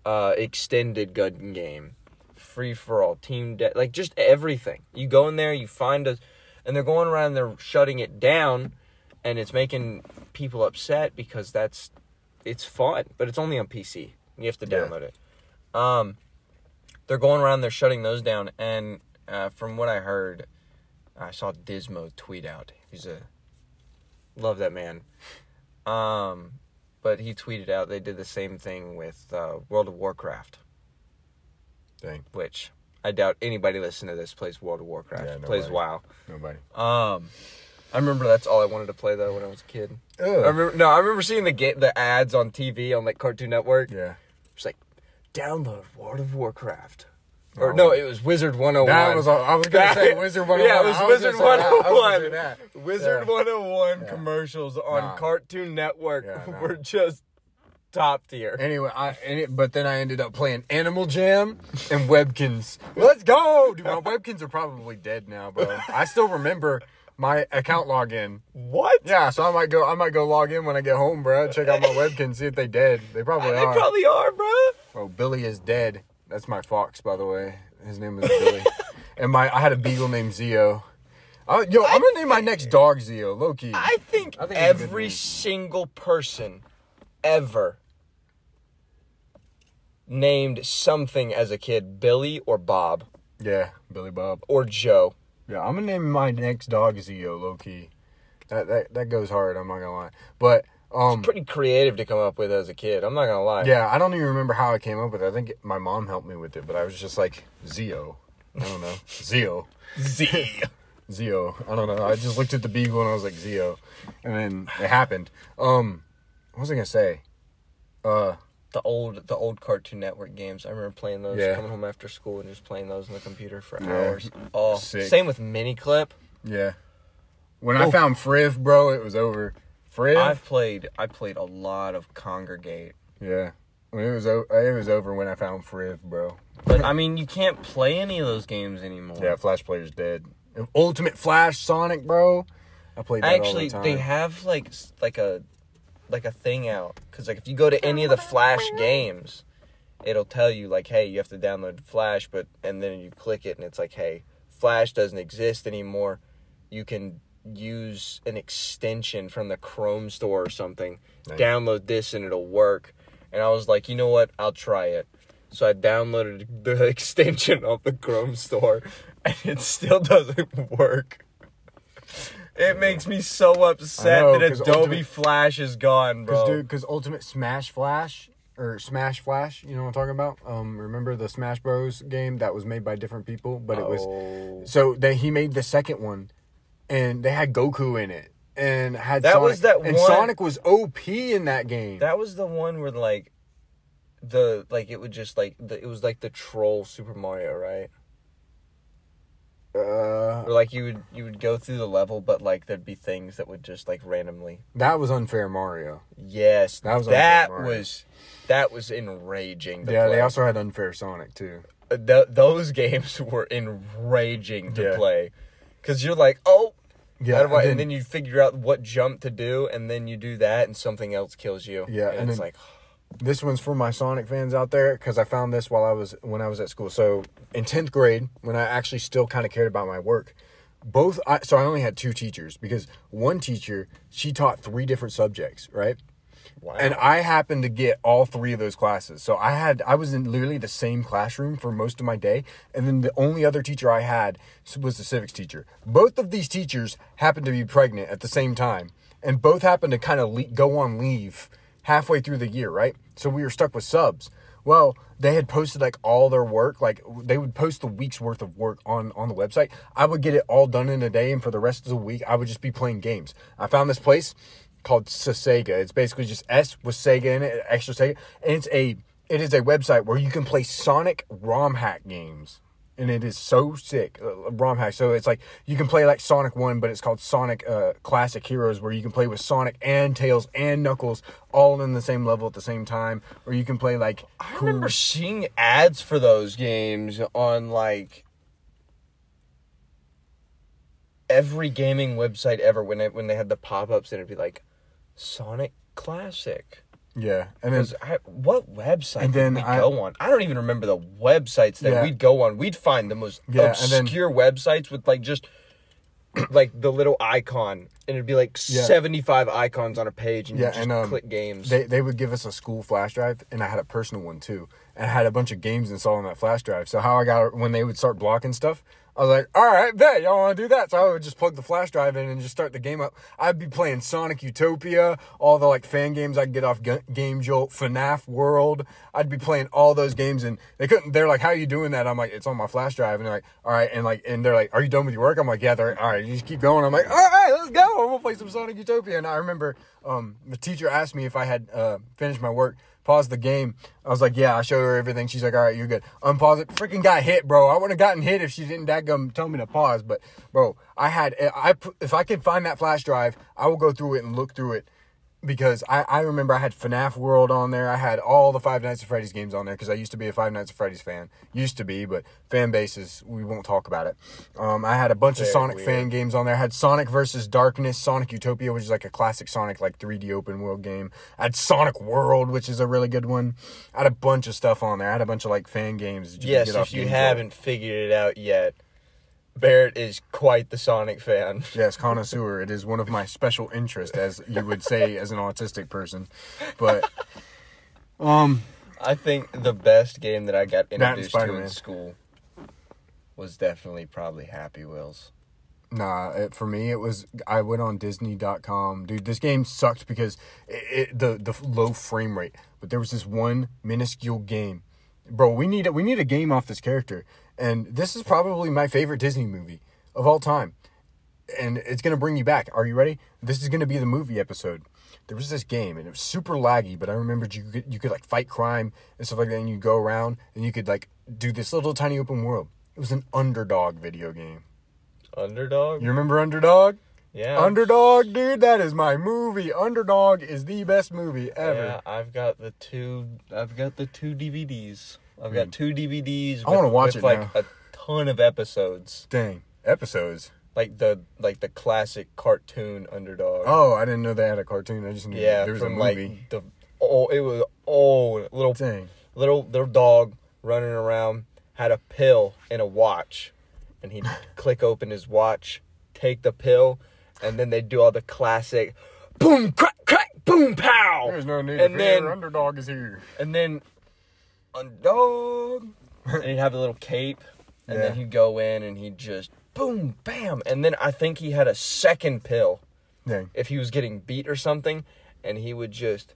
Speaker 2: uh extended gun game, free for all, team de- like just everything. You go in there, you find a and they're going around they're shutting it down and it's making people upset because that's it's fun, but it's only on PC. You have to
Speaker 1: Yeah.
Speaker 2: download it. Um they're going around they're shutting those down and uh, from what I heard I saw Dismo tweet out. He's a love that man. Um but he tweeted out they did the same thing with uh, World of Warcraft,
Speaker 1: Dang.
Speaker 2: which I doubt anybody listening to this plays World of Warcraft.
Speaker 1: Yeah,
Speaker 2: plays. WoW.
Speaker 1: Nobody.
Speaker 2: Um, I remember that's all I wanted to play though when I was a kid.
Speaker 1: Ugh.
Speaker 2: I remember no, I remember seeing the ga- the ads on TV on like Cartoon Network.
Speaker 1: Yeah.
Speaker 2: It's like download World of Warcraft. Or no, it was Wizard 101.
Speaker 1: That was I was going to say Wizard 101.
Speaker 2: Yeah, it was oh
Speaker 1: I
Speaker 2: Wizard
Speaker 1: gonna say that. Was
Speaker 2: 101.
Speaker 1: that.
Speaker 2: Wizard
Speaker 1: Yeah.
Speaker 2: 101
Speaker 1: Yeah.
Speaker 2: commercials on
Speaker 1: Nah.
Speaker 2: Cartoon Network
Speaker 1: Yeah, nah.
Speaker 2: were just top tier.
Speaker 1: Anyway, I it, but then I ended up playing Animal Jam and Webkinz. Let's go, dude. My Webkinz are probably dead now, bro. I still remember my account login.
Speaker 2: What?
Speaker 1: Yeah, so I might go. I might go log in when I get home, bro. Check out my Webkinz, see if they dead. They probably
Speaker 2: They
Speaker 1: are.
Speaker 2: They probably are, bro.
Speaker 1: Oh, Billy is dead. That's my fox, by the way. His name is Billy. and my I had a beagle named Zio. Oh, yo, I'm gonna name my next dog Zio, Loki.
Speaker 2: I think,
Speaker 1: I think it's a good
Speaker 2: every single person ever named something as a kid Billy or Bob
Speaker 1: yeah, Billy Bob.
Speaker 2: or Joe.
Speaker 1: Yeah, I'm gonna name my next dog Zio, low key. That that that goes hard. I'm not gonna lie, but um, it's
Speaker 2: Pretty creative to come up with as a kid. I'm not gonna lie.
Speaker 1: yeah, I don't even remember how I came up with it. I think my mom helped me with it, but I was just like Zio. I don't know, Zio.
Speaker 2: Z.
Speaker 1: Zio. I don't know. I just looked at the beagle and I was like Zio, and then it happened. Um, what was I gonna say? Uh,
Speaker 2: the old the old Cartoon Network games. I remember playing those,
Speaker 1: Yeah.
Speaker 2: coming home after school and just playing those on the computer for
Speaker 1: Yeah.
Speaker 2: hours. Oh,
Speaker 1: Sick.
Speaker 2: same with Miniclip.
Speaker 1: yeah. When I
Speaker 2: Oh.
Speaker 1: found Friv, bro, it was over. Friv.
Speaker 2: I've played I played a lot of Kongregate.
Speaker 1: yeah. When it was o- it was over when I found Friv, bro.
Speaker 2: But I mean, you can't play any of those games anymore.
Speaker 1: Yeah, Flash Player's dead. Ultimate Flash Sonic, bro. I played that
Speaker 2: Actually,
Speaker 1: all the
Speaker 2: they have like like a like a thing out because like if you go to any of the Flash games, it'll tell you like, hey, you have to download Flash, but and then you click it and it's like, hey, Flash doesn't exist anymore. You can use an extension from the Chrome store or something.
Speaker 1: Nice.
Speaker 2: Download this and it'll work. And I was like, you know what? I'll try it. So I downloaded the extension off the Chrome store, and it still doesn't work. It makes me so upset
Speaker 1: know,
Speaker 2: that Adobe
Speaker 1: Ultimate-
Speaker 2: Flash is gone, bro.
Speaker 1: Cause dude, cause Ultimate Smash Flash or Smash Flash, you know what I'm talking about? Um, remember the Smash Bros game that was made by different people, but it was
Speaker 2: Oh.
Speaker 1: so that he made the second one, and they had Goku in it, and had
Speaker 2: That
Speaker 1: Sonic,
Speaker 2: was that
Speaker 1: and
Speaker 2: one-
Speaker 1: Sonic was OP in that game.
Speaker 2: That was the one where like the like it would just like the, it was like the troll Super Mario, right?
Speaker 1: Uh,
Speaker 2: Or like you would you would go through the level, but like there'd be things that would just like randomly.
Speaker 1: that was unfair Mario.
Speaker 2: Yes,
Speaker 1: That was
Speaker 2: that was that was enraging. To
Speaker 1: Yeah,
Speaker 2: play.
Speaker 1: they also had unfair Sonic too.
Speaker 2: Uh, th- those games were enraging to
Speaker 1: Yeah.
Speaker 2: play because you're like, oh,
Speaker 1: Yeah,
Speaker 2: how do I-"
Speaker 1: and
Speaker 2: and,
Speaker 1: then-
Speaker 2: then you figure out what jump to do, and then you do that, and something else kills you.
Speaker 1: Yeah,
Speaker 2: and,
Speaker 1: and
Speaker 2: it's
Speaker 1: then-
Speaker 2: like,
Speaker 1: This one's for my Sonic fans out there because I found this while I was when I was at school. So in tenth grade, when I actually still kind of cared about my work, both I, so I only had two teachers because one teacher she taught three different subjects, right?
Speaker 2: wow.
Speaker 1: And I happened to get all three of those classes. So I had I was in literally the same classroom for most of my day, and then the only other teacher I had was the civics teacher. Both of these teachers happened to be pregnant at the same time, and both happened to kind of le- go on leave halfway through the year, right? So we were stuck with subs. Well, they had posted like all their work, like they would post the week's worth of work on on the website. I would get it all done in a day, and for the rest of the week, I would just be playing games. I found this place called Sega. It's basically just S with Sega in it, extra Sega, and it's a it is a website where you can play Sonic ROM hack games, and it is so sick. Uh, ROM hack. So it's like you can play like Sonic One, but it's called Sonic uh, Classic Heroes, where you can play with Sonic and Tails and Knuckles all in the same level at the same time, or you can play like
Speaker 2: I remember seeing ads for those games on like every gaming website ever when it, when they had the pop-ups and it'd be like Sonic Classic.
Speaker 1: Yeah, and then
Speaker 2: I, what website
Speaker 1: And
Speaker 2: did
Speaker 1: then
Speaker 2: we
Speaker 1: I-
Speaker 2: go on? I don't even remember the websites that
Speaker 1: Yeah.
Speaker 2: we'd go on. We'd find the most
Speaker 1: Yeah, and then-
Speaker 2: obscure websites with like just like the little icon, and it'd be like
Speaker 1: Yeah.
Speaker 2: seventy-five icons on a page, and
Speaker 1: Yeah,
Speaker 2: you just
Speaker 1: and, um,
Speaker 2: click games.
Speaker 1: they they would give us a school flash drive, and I had a personal one too, and I had a bunch of games installed on that flash drive. So how I got when they would start blocking stuff, I was like, all right, bet y'all want to do that. So I would just plug the flash drive in and just start the game up. I'd be playing Sonic Utopia, all the like fan games I get off Ga- Game Jolt, FNAF World. I'd be playing all those games, and they couldn't. They're like, how are you doing that? I'm like, it's on my flash drive, and they're like, all right, and like, and they're like, are you done with your work? I'm like, yeah. They're like, all right, you just keep going. I'm like, all right, let's go. I'm gonna play some Sonic Utopia. And I remember um, the teacher asked me if I had uh, finished my work. Paused the game. I was like, yeah, I showed her everything. She's like, all right, you're good. Unpause it. Freaking got hit, bro. I wouldn't have gotten hit if she didn't dadgum tell me to pause. But, bro, I had, I, if I could find that flash drive, I will go through it and look through it because I, I remember I had FNAF World on there. I had all the Five Nights at Freddy's games on there because I used to be a Five Nights at Freddy's fan. Used to be, but fan bases, we won't talk about it. Um, I had a bunch
Speaker 2: Very
Speaker 1: of Sonic
Speaker 2: weird.
Speaker 1: fan games on there. I had Sonic versus Darkness, Sonic Utopia, which is like a classic Sonic like 3D open world game. I had Sonic World, which is a really good one. I had a bunch of stuff on there. I had a bunch of like fan games.
Speaker 2: Yes, if you haven't figured it out yet, Barrett is quite the Sonic fan.
Speaker 1: Yes, connoisseur. It is one of my special interests, as you would say, as an autistic person. But, um,
Speaker 2: I think the best game that I got introduced to in school was definitely probably Happy Wheels.
Speaker 1: Nah, it, for me it was I went on Disney.com. Dude, this game sucked because it, it, the the low frame rate. But there was this one minuscule game, bro. We need a, we need a game off this character, and this is probably my favorite Disney movie of all time. And it's gonna bring you back. Are you ready? This is gonna be the movie episode. There was this game, and it was super laggy. But I remembered you could you could like fight crime and stuff like that, and you go around and you could like do this little tiny open world. It was an underdog video game.
Speaker 2: Underdog?
Speaker 1: You remember Underdog?
Speaker 2: yeah.
Speaker 1: Underdog, dude, that is my movie. Underdog is the best movie
Speaker 2: Yeah,
Speaker 1: ever.
Speaker 2: I've got the two. I've got the two DVDs. I've got hmm. two DVDs.
Speaker 1: I
Speaker 2: with-
Speaker 1: watch
Speaker 2: with,
Speaker 1: it
Speaker 2: like
Speaker 1: now.
Speaker 2: a ton of episodes,
Speaker 1: Dang, episodes.
Speaker 2: like the like the classic cartoon Underdog.
Speaker 1: Oh, I didn't know they had a cartoon. I just knew
Speaker 2: yeah,
Speaker 1: there was a movie.
Speaker 2: like the oh, it was old little
Speaker 1: Dang.
Speaker 2: little little dog running around had a pill in a watch, and he'd click open his watch, take the pill, and then they'd do all the classic boom crack crack boom pow.
Speaker 1: There's no need
Speaker 2: and
Speaker 1: to fear.
Speaker 2: then
Speaker 1: Underdog is here.
Speaker 2: and then underdog, and he'd have a little cape, and then he'd go in and he'd just boom bam, and then I think he had a second pill
Speaker 1: Dang.
Speaker 2: if he was getting beat or something, and he would just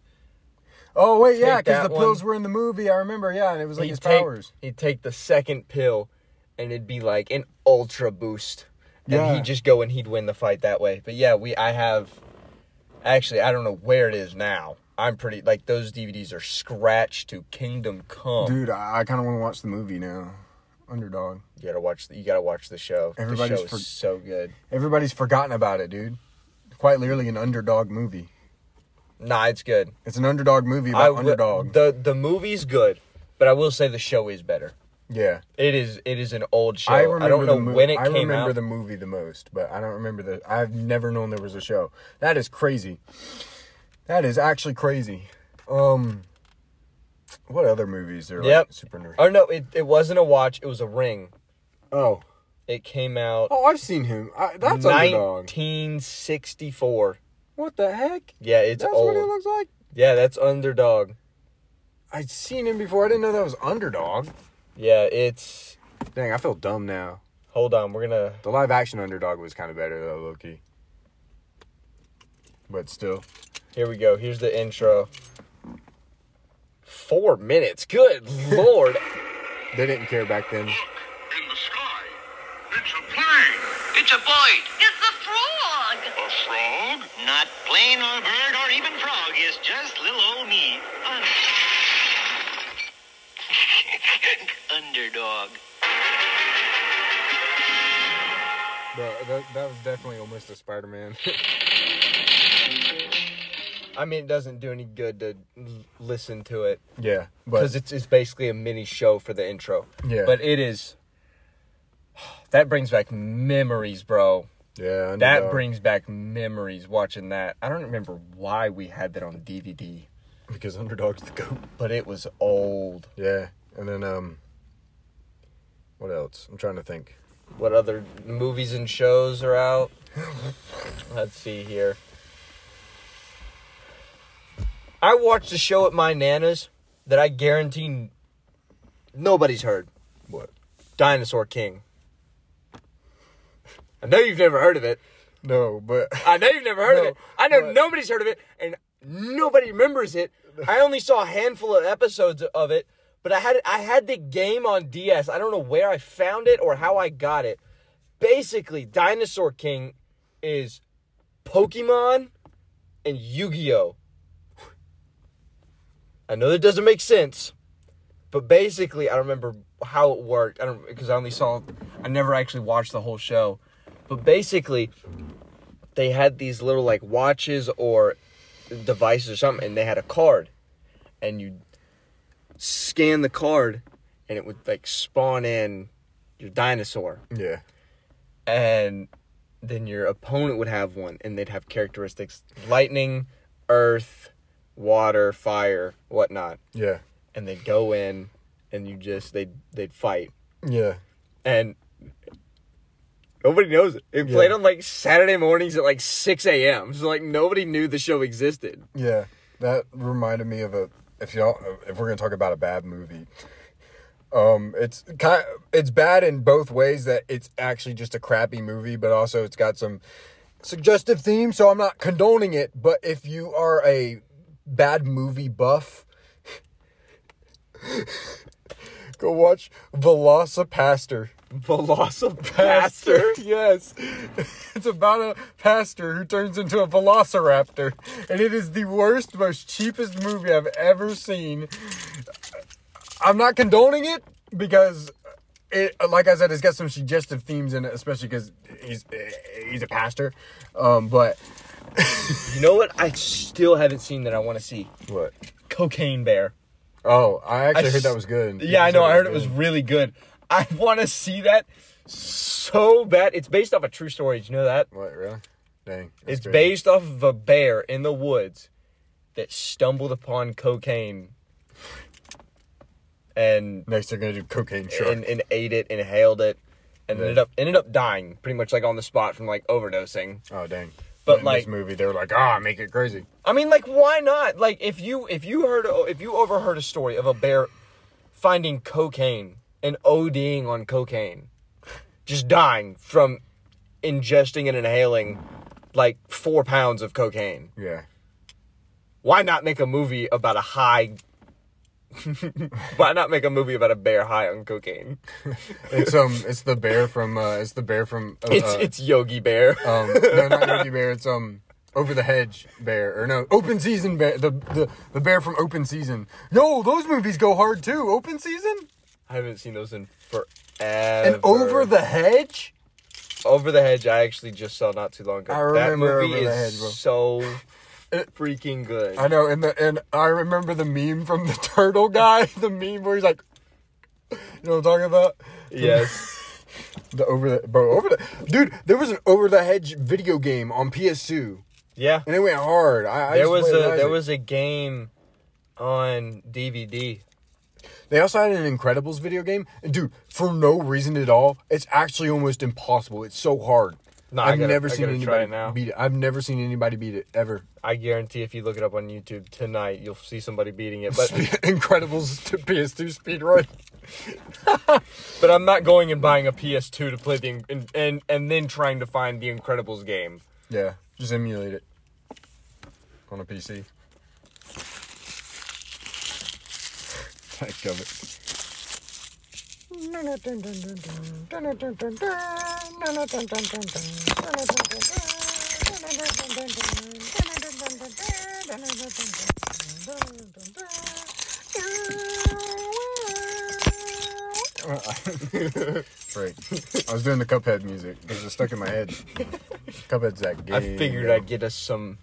Speaker 1: Oh wait, yeah, because the pills were in the movie. I remember. Yeah, and it was like
Speaker 2: he'd
Speaker 1: his
Speaker 2: take,
Speaker 1: powers.
Speaker 2: He'd take the second pill, and it'd be like an ultra boost, and
Speaker 1: Yeah.
Speaker 2: he'd just go and he'd win the fight that way. But yeah, we I have actually I don't know where it is now. I'm pretty like those DVDs are scratched to Kingdom Come.
Speaker 1: Dude, I, I kind of want to watch the movie now. Underdog.
Speaker 2: You gotta watch. The, you gotta watch the show.
Speaker 1: Everybody's
Speaker 2: the show
Speaker 1: for-
Speaker 2: is so good.
Speaker 1: Everybody's forgotten about it, dude. Quite literally an underdog movie.
Speaker 2: Nah, it's good.
Speaker 1: It's an underdog movie
Speaker 2: I
Speaker 1: about
Speaker 2: wi-
Speaker 1: underdog.
Speaker 2: The the movie's good, but I will say the show is better.
Speaker 1: yeah.
Speaker 2: It is. It is an old show.
Speaker 1: I
Speaker 2: I,
Speaker 1: remember
Speaker 2: don't know
Speaker 1: mo-
Speaker 2: when it
Speaker 1: I
Speaker 2: came out.
Speaker 1: I remember the movie the most, but I don't remember the. I've never known there was a show. That is crazy. That is actually crazy. Um, what other movies are
Speaker 2: Yep.
Speaker 1: like super nerd?
Speaker 2: Oh no, it, it wasn't a watch. It was a ring.
Speaker 1: Oh,
Speaker 2: It came out
Speaker 1: oh, I've seen him. I, that's underdog.
Speaker 2: 1964.
Speaker 1: What the heck?
Speaker 2: Yeah, it's
Speaker 1: That's
Speaker 2: old.
Speaker 1: what it looks like.
Speaker 2: Yeah, that's underdog.
Speaker 1: I'd seen him before. I didn't know that was underdog.
Speaker 2: Yeah, it's.
Speaker 1: Dang, I feel dumb now.
Speaker 2: Hold on, we're gonna.
Speaker 1: The live action underdog was kind of better though, Loki. But still,
Speaker 2: Here we go. Here's the intro. Four minutes. Good lord.
Speaker 1: they didn't care back then.
Speaker 4: in the sky. It's a plane.
Speaker 5: It's a boy.
Speaker 3: It's a frog.
Speaker 4: A frog?
Speaker 5: Not plane or bird or even frog. It's just little old me. Un- Underdog.
Speaker 1: But that, that was definitely almost a Spider-Man.
Speaker 2: I mean, it doesn't do any good to l- listen to it
Speaker 1: yeah,
Speaker 2: because it's it's basically a mini show for the intro.
Speaker 1: yeah,
Speaker 2: But it is. That brings back memories, bro.
Speaker 1: yeah,
Speaker 2: That brings back memories watching that. I don't remember why we had that on DVD,
Speaker 1: because underdog's the goat.
Speaker 2: but it was old.
Speaker 1: Yeah, and then um, what else? I'm trying to think.
Speaker 2: What other movies and shows are out? Let's see here. I watched a show at my nana's that I guarantee nobody's heard.
Speaker 1: What?
Speaker 2: Dinosaur King. I know you've never heard of it.
Speaker 1: No, but
Speaker 2: I know you've never heard of it. I know
Speaker 1: but-
Speaker 2: nobody's heard of it, and nobody remembers it. I only saw a handful of episodes of it, but I had I had the game on DS. I don't know where I found it or how I got it. Basically, Dinosaur King is Pokemon and Yu-Gi-Oh. I know that doesn't make sense, but basically, I remember how it worked. I don't because I only saw. I never actually watched the whole show, but basically, they had these little like watches or devices or something, and they had a card, and you scan the card, and it would like spawn in your dinosaur,
Speaker 1: Yeah.
Speaker 2: and then your opponent would have one, and they'd have characteristics lightning, earth, water, fire, whatnot,
Speaker 1: Yeah.
Speaker 2: and they'd go in, and you just they'd they'd fight,
Speaker 1: Yeah.
Speaker 2: and nobody knows it. It
Speaker 1: Yeah.
Speaker 2: played on like Saturday mornings at like six a.m. So like nobody knew the show existed.
Speaker 1: Yeah. That reminded me of a if y'all if we're gonna talk about a bad movie. Um, it's kind it's bad in both ways that it's actually just a crappy movie, but also it's got some suggestive themes. So I'm not condoning it, but if you are a bad movie buff, go watch VelociPastor.
Speaker 2: VelociPastor.
Speaker 1: yes. It's about a pastor who turns into a velociraptor. And it is the worst, most cheapest movie I've ever seen. I'm not condoning it because it, like I said, it's got some suggestive themes in it, especially because he's he's a pastor. Um, but
Speaker 2: You know what? I still haven't seen that. I want to see
Speaker 1: what?
Speaker 2: Cocaine Bear.
Speaker 1: Oh, I actually
Speaker 2: I
Speaker 1: heard that was good.
Speaker 2: Yeah, I know. I heard it was
Speaker 1: good.
Speaker 2: really good. I want to see that so bad. It's based off a true story. Did you know that?
Speaker 1: What really? Dang,
Speaker 2: It's
Speaker 1: crazy.
Speaker 2: based off of a bear in the woods that stumbled upon cocaine and
Speaker 1: Next, they're gonna do cocaine shark.
Speaker 2: and, and ate it, inhaled it, and
Speaker 1: Yeah.
Speaker 2: ended up ended up dying pretty much like on the spot from like overdosing.
Speaker 1: oh dang!
Speaker 2: But,
Speaker 1: in
Speaker 2: like-
Speaker 1: this movie, they were like, ah, make it crazy.
Speaker 2: I mean, like, why not? Like, if you if you heard if you overheard a story of a bear finding cocaine and ODing on cocaine, just dying from ingesting and inhaling like four pounds of cocaine,
Speaker 1: Yeah.
Speaker 2: why not make a movie about a high? why not make a movie about a bear high on cocaine?
Speaker 1: It's um, it's the bear from uh, it's the bear from uh,
Speaker 2: It's it's Yogi Bear.
Speaker 1: um, no, not Yogi Bear. It's um, over the hedge bear or no, open season bear. The the the bear from Open Season. No, those movies go hard too. Open Season
Speaker 2: I haven't seen those in forever.
Speaker 1: and Over the Hedge.
Speaker 2: Over the Hedge, I actually just saw not too long ago.
Speaker 1: I remember
Speaker 2: that movie
Speaker 1: Over the
Speaker 2: is
Speaker 1: Hedge, bro.
Speaker 2: so freaking good.
Speaker 1: I know, and the and I remember the meme from the turtle guy. The meme where he's like, you know what I'm talking about?
Speaker 2: yes.
Speaker 1: The over the bro over the dude. There was an Over the Hedge video game on PS2,
Speaker 2: Yeah.
Speaker 1: and it went hard. I, I
Speaker 2: There was a there
Speaker 1: Isaac.
Speaker 2: was a game on DVD.
Speaker 1: They also had an Incredibles video game, and dude, for no reason at all, it's actually almost impossible. It's so hard.
Speaker 2: No,
Speaker 1: I've
Speaker 2: gotta-
Speaker 1: never seen anybody
Speaker 2: it now.
Speaker 1: beat it. I've never seen anybody beat it ever.
Speaker 2: I guarantee if you look it up on YouTube tonight, you'll see somebody beating it. But
Speaker 1: Incredibles to PS2 speed run.
Speaker 2: but I'm not going and buying a PS2 to play the and and, and then trying to find the Incredibles game.
Speaker 1: Yeah, just emulate it on a PC. Heck of it. right. I was doing the Cuphead music because it's stuck in my head. Cuphead's that game.
Speaker 2: I figured
Speaker 1: yeah.
Speaker 2: I'd get us some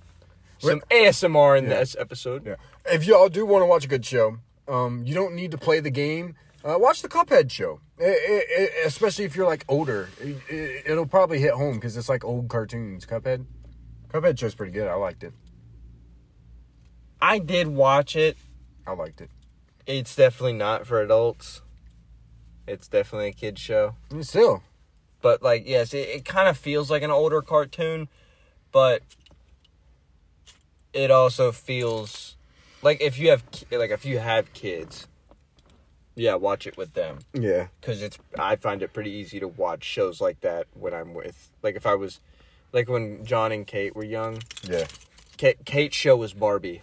Speaker 2: some ASMR in
Speaker 1: Yeah.
Speaker 2: this episode.
Speaker 1: Yeah. If y'all do want to watch a good show, um, you don't need to play the game. Uh, watch the Cuphead show, I- I- I- especially if you're like older. It, it, it'll probably hit home because it's like old cartoons. Cuphead, Cuphead show's pretty good. I liked it.
Speaker 2: I did watch it.
Speaker 1: I liked it.
Speaker 2: It's definitely not for adults. It's definitely a kid show.
Speaker 1: Still,
Speaker 2: but like yes it, it kind of feels like an older cartoon but it also feels like if you have like if you have kids yeah watch it with them
Speaker 1: yeah,
Speaker 2: because it's i find it pretty easy to watch shows like that when i'm with like if i was like when john and kate were young
Speaker 1: yeah.
Speaker 2: kate, kate's show was barbie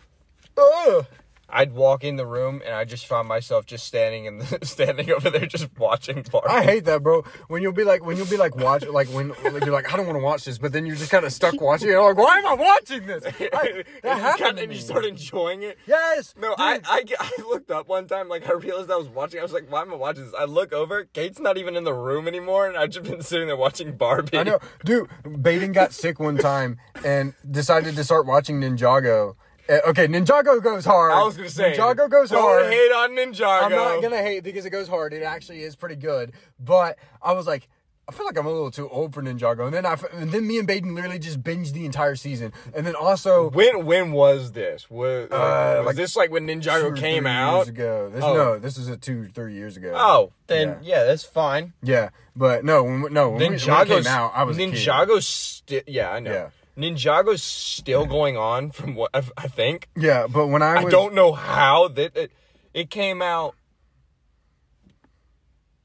Speaker 1: Ugh.
Speaker 2: I'd walk in the room and i just find myself just standing and standing over there just watching barbie
Speaker 1: I hate that, bro. When you'll be like, when you'll be like, watch, like when like, you're like, I don't want to watch this, but then you're just kind of stuck watching it. You're like, why am I watching this? I, that happened to
Speaker 2: and you start enjoying it
Speaker 1: yes.
Speaker 2: No,
Speaker 1: dude.
Speaker 2: I, I I looked up one time, like I realized I was watching. I was like, "Why am I watching this?" I look over, Kate's not even in the room anymore, and I've just been sitting there watching Barbie.
Speaker 1: I know, dude. Baden got sick one time and decided to start watching Ninjago, Eh, okay, Ninjago goes hard.
Speaker 2: I was gonna say
Speaker 1: Ninjago goes
Speaker 2: don't
Speaker 1: hard.
Speaker 2: hate on Ninjago.
Speaker 1: I'm not gonna hate because it goes hard. It actually is pretty good. But I was like, I feel like I'm a little too old for Ninjago. And then I, and then me and Baden literally just binged the entire season. And then also,
Speaker 2: When when was this? Was,
Speaker 1: uh, uh,
Speaker 2: was
Speaker 1: like
Speaker 2: this like when
Speaker 1: two
Speaker 2: Ninjago
Speaker 1: or
Speaker 2: came out?
Speaker 1: years ago. This,
Speaker 2: Oh.
Speaker 1: No, this is a uh, two, three years ago.
Speaker 2: Oh, then
Speaker 1: Yeah.
Speaker 2: yeah, that's fine.
Speaker 1: yeah. But no, when, no, when, we, when came out, I was kid.
Speaker 2: Still yeah, I know.
Speaker 1: Yeah.
Speaker 2: Ninjago's still going on from what I, I think.
Speaker 1: Yeah, but when I
Speaker 2: I don't know how that it, it came out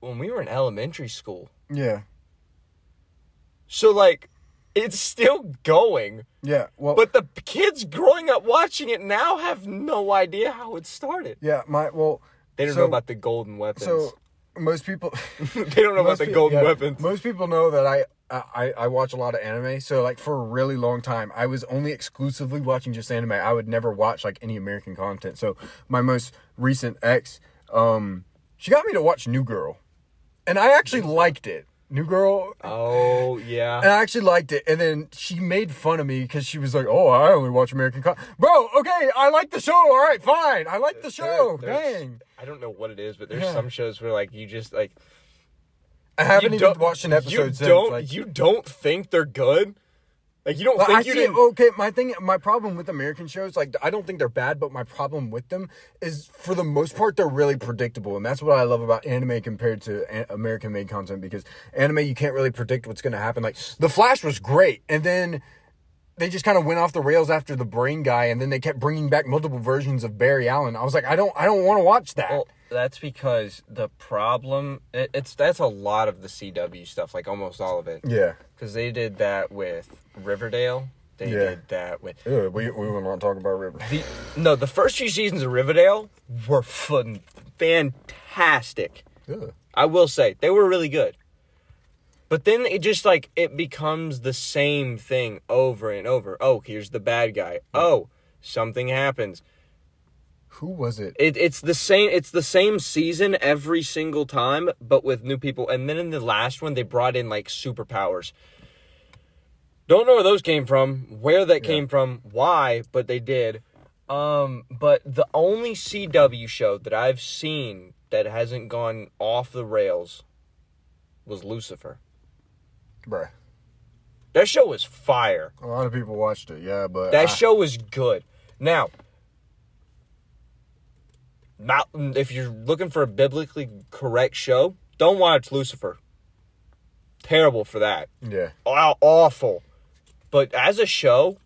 Speaker 2: when we were in elementary school.
Speaker 1: Yeah,
Speaker 2: So like it's still going,
Speaker 1: yeah. Well,
Speaker 2: but the kids growing up watching it now have no idea how it started.
Speaker 1: yeah, my well,
Speaker 2: They don't
Speaker 1: so-
Speaker 2: know about the golden weapons.
Speaker 1: So most people,
Speaker 2: they don't know about the
Speaker 1: peo-
Speaker 2: golden
Speaker 1: yeah,
Speaker 2: weapons.
Speaker 1: Most people know that I, I I watch a lot of anime. So like for a really long time, I was only exclusively watching just anime. I would never watch like any American content. So my most recent ex, um, she got me to watch New Girl, and I actually liked it. New Girl.
Speaker 2: Oh yeah.
Speaker 1: And I actually liked it, and then she made fun of me because she was like, "Oh, I only watch American content." Bro, okay, I like the show. All right, fine, I like the show.
Speaker 2: There-
Speaker 1: Dang,
Speaker 2: I don't know what it is, but there's
Speaker 1: Yeah.
Speaker 2: some shows where like you just like
Speaker 1: I haven't even watched an episode
Speaker 2: You
Speaker 1: since.
Speaker 2: don't
Speaker 1: like-
Speaker 2: you don't think they're good? Like you don't
Speaker 1: Well,
Speaker 2: think
Speaker 1: I
Speaker 2: you
Speaker 1: see.
Speaker 2: didn't
Speaker 1: Okay, my thing, my problem with American shows, like I don't think they're bad, but my problem with them is, for the most part, they're really predictable, and that's what I love about anime compared to a- American-made content. Because anime, you can't really predict what's going to happen. Like The Flash was great, and then they just kind of went off the rails after the Brain guy, and then they kept bringing back multiple versions of Barry Allen. I was like, I don't, I don't want to watch that.
Speaker 2: Well, that's because the problem it, it's that's a lot of the CW stuff, like almost all of it.
Speaker 1: yeah.
Speaker 2: Because they did that with Riverdale. They
Speaker 1: Yeah.
Speaker 2: did that with
Speaker 1: Ew, we we will not talk about Riverdale.
Speaker 2: the no. The first few seasons of Riverdale were fun, fantastic.
Speaker 1: Ugh.
Speaker 2: I will say they were really good. But then it just like it becomes the same thing over and over. Oh, here's the bad guy. Oh, something happens.
Speaker 1: Who was it?
Speaker 2: It, it's the same. It's the same season every single time, but with new people. And then in the last one, they brought in like superpowers. Don't know where those came from, where that came from, why, but they did. Um, but the only CW show that I've seen that hasn't gone off the rails was Lucifer.
Speaker 1: Bruh.
Speaker 2: That show was fire.
Speaker 1: A lot of people watched it, yeah, but
Speaker 2: That
Speaker 1: I-
Speaker 2: show was good. Now, not if you're looking for a biblically correct show, don't watch Lucifer. Terrible for that.
Speaker 1: yeah,
Speaker 2: Aw- Awful. But as a show,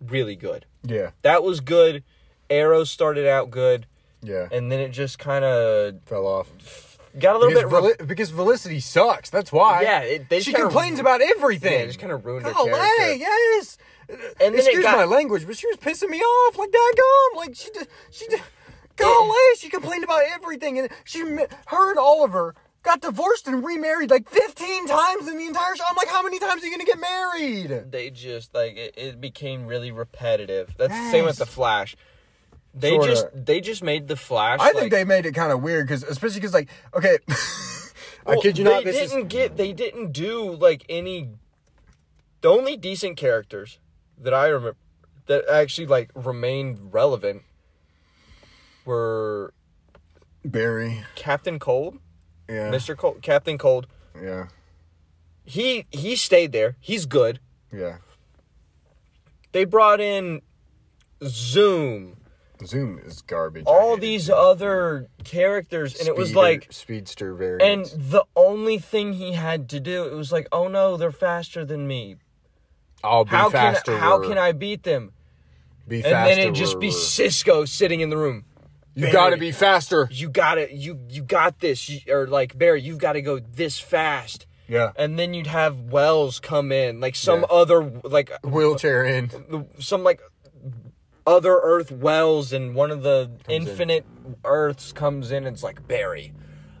Speaker 2: really good.
Speaker 1: yeah,
Speaker 2: That was good. Arrow started out good,
Speaker 1: yeah.
Speaker 2: and then it just kind of
Speaker 1: fell off.
Speaker 2: Got a little
Speaker 1: because,
Speaker 2: bit. re-
Speaker 1: because Felicity sucks. That's why.
Speaker 2: Yeah, it- they
Speaker 1: she
Speaker 2: just
Speaker 1: complains about everything.
Speaker 2: yeah, just kind of ruined her
Speaker 1: Golly,
Speaker 2: character.
Speaker 1: yes.
Speaker 2: And
Speaker 1: Excuse
Speaker 2: got-
Speaker 1: my language, but she was pissing me off. Like daggum. Like she did. She did. Golly, she complained about everything, and she, her and Oliver got divorced and remarried like fifteen times in the entire show. I'm like, how many times are you gonna get married?
Speaker 2: they just like it, it became really repetitive. That's the same with the Flash. They
Speaker 1: Sorta.
Speaker 2: just they just made the Flash.
Speaker 1: I
Speaker 2: like,
Speaker 1: think they made it kind of weird because, especially because, like, okay, I
Speaker 2: well,
Speaker 1: kid you
Speaker 2: they
Speaker 1: not, is
Speaker 2: didn't get they didn't do like any. The only decent characters that I remember that actually like remained relevant were
Speaker 1: Barry.
Speaker 2: Captain Cold,
Speaker 1: Yeah,
Speaker 2: Mister Cold, Captain Cold.
Speaker 1: yeah,
Speaker 2: He he stayed there. He's good.
Speaker 1: yeah.
Speaker 2: They brought in Zoom,
Speaker 1: Zoom is garbage.
Speaker 2: All
Speaker 1: it.
Speaker 2: these other characters, and it was like
Speaker 1: speedster
Speaker 2: very
Speaker 1: And
Speaker 2: the only thing he had to do, it was like, oh no, they're faster than me.
Speaker 1: I'll be
Speaker 2: How can
Speaker 1: faster.
Speaker 2: how can I beat them?
Speaker 1: be
Speaker 2: And
Speaker 1: faster?
Speaker 2: And then it'd just be Cisco sitting in the room.
Speaker 1: you
Speaker 2: Barry.
Speaker 1: gotta be faster.
Speaker 2: You got it. You you got this. You, or like Barry, you've got to go this fast.
Speaker 1: Yeah,
Speaker 2: And then you'd have Wells come in, like some
Speaker 1: Yeah.
Speaker 2: other like
Speaker 1: wheelchair in.
Speaker 2: some like other Earth Wells, and one of the
Speaker 1: in.
Speaker 2: infinite Earths comes in. and It's like Barry.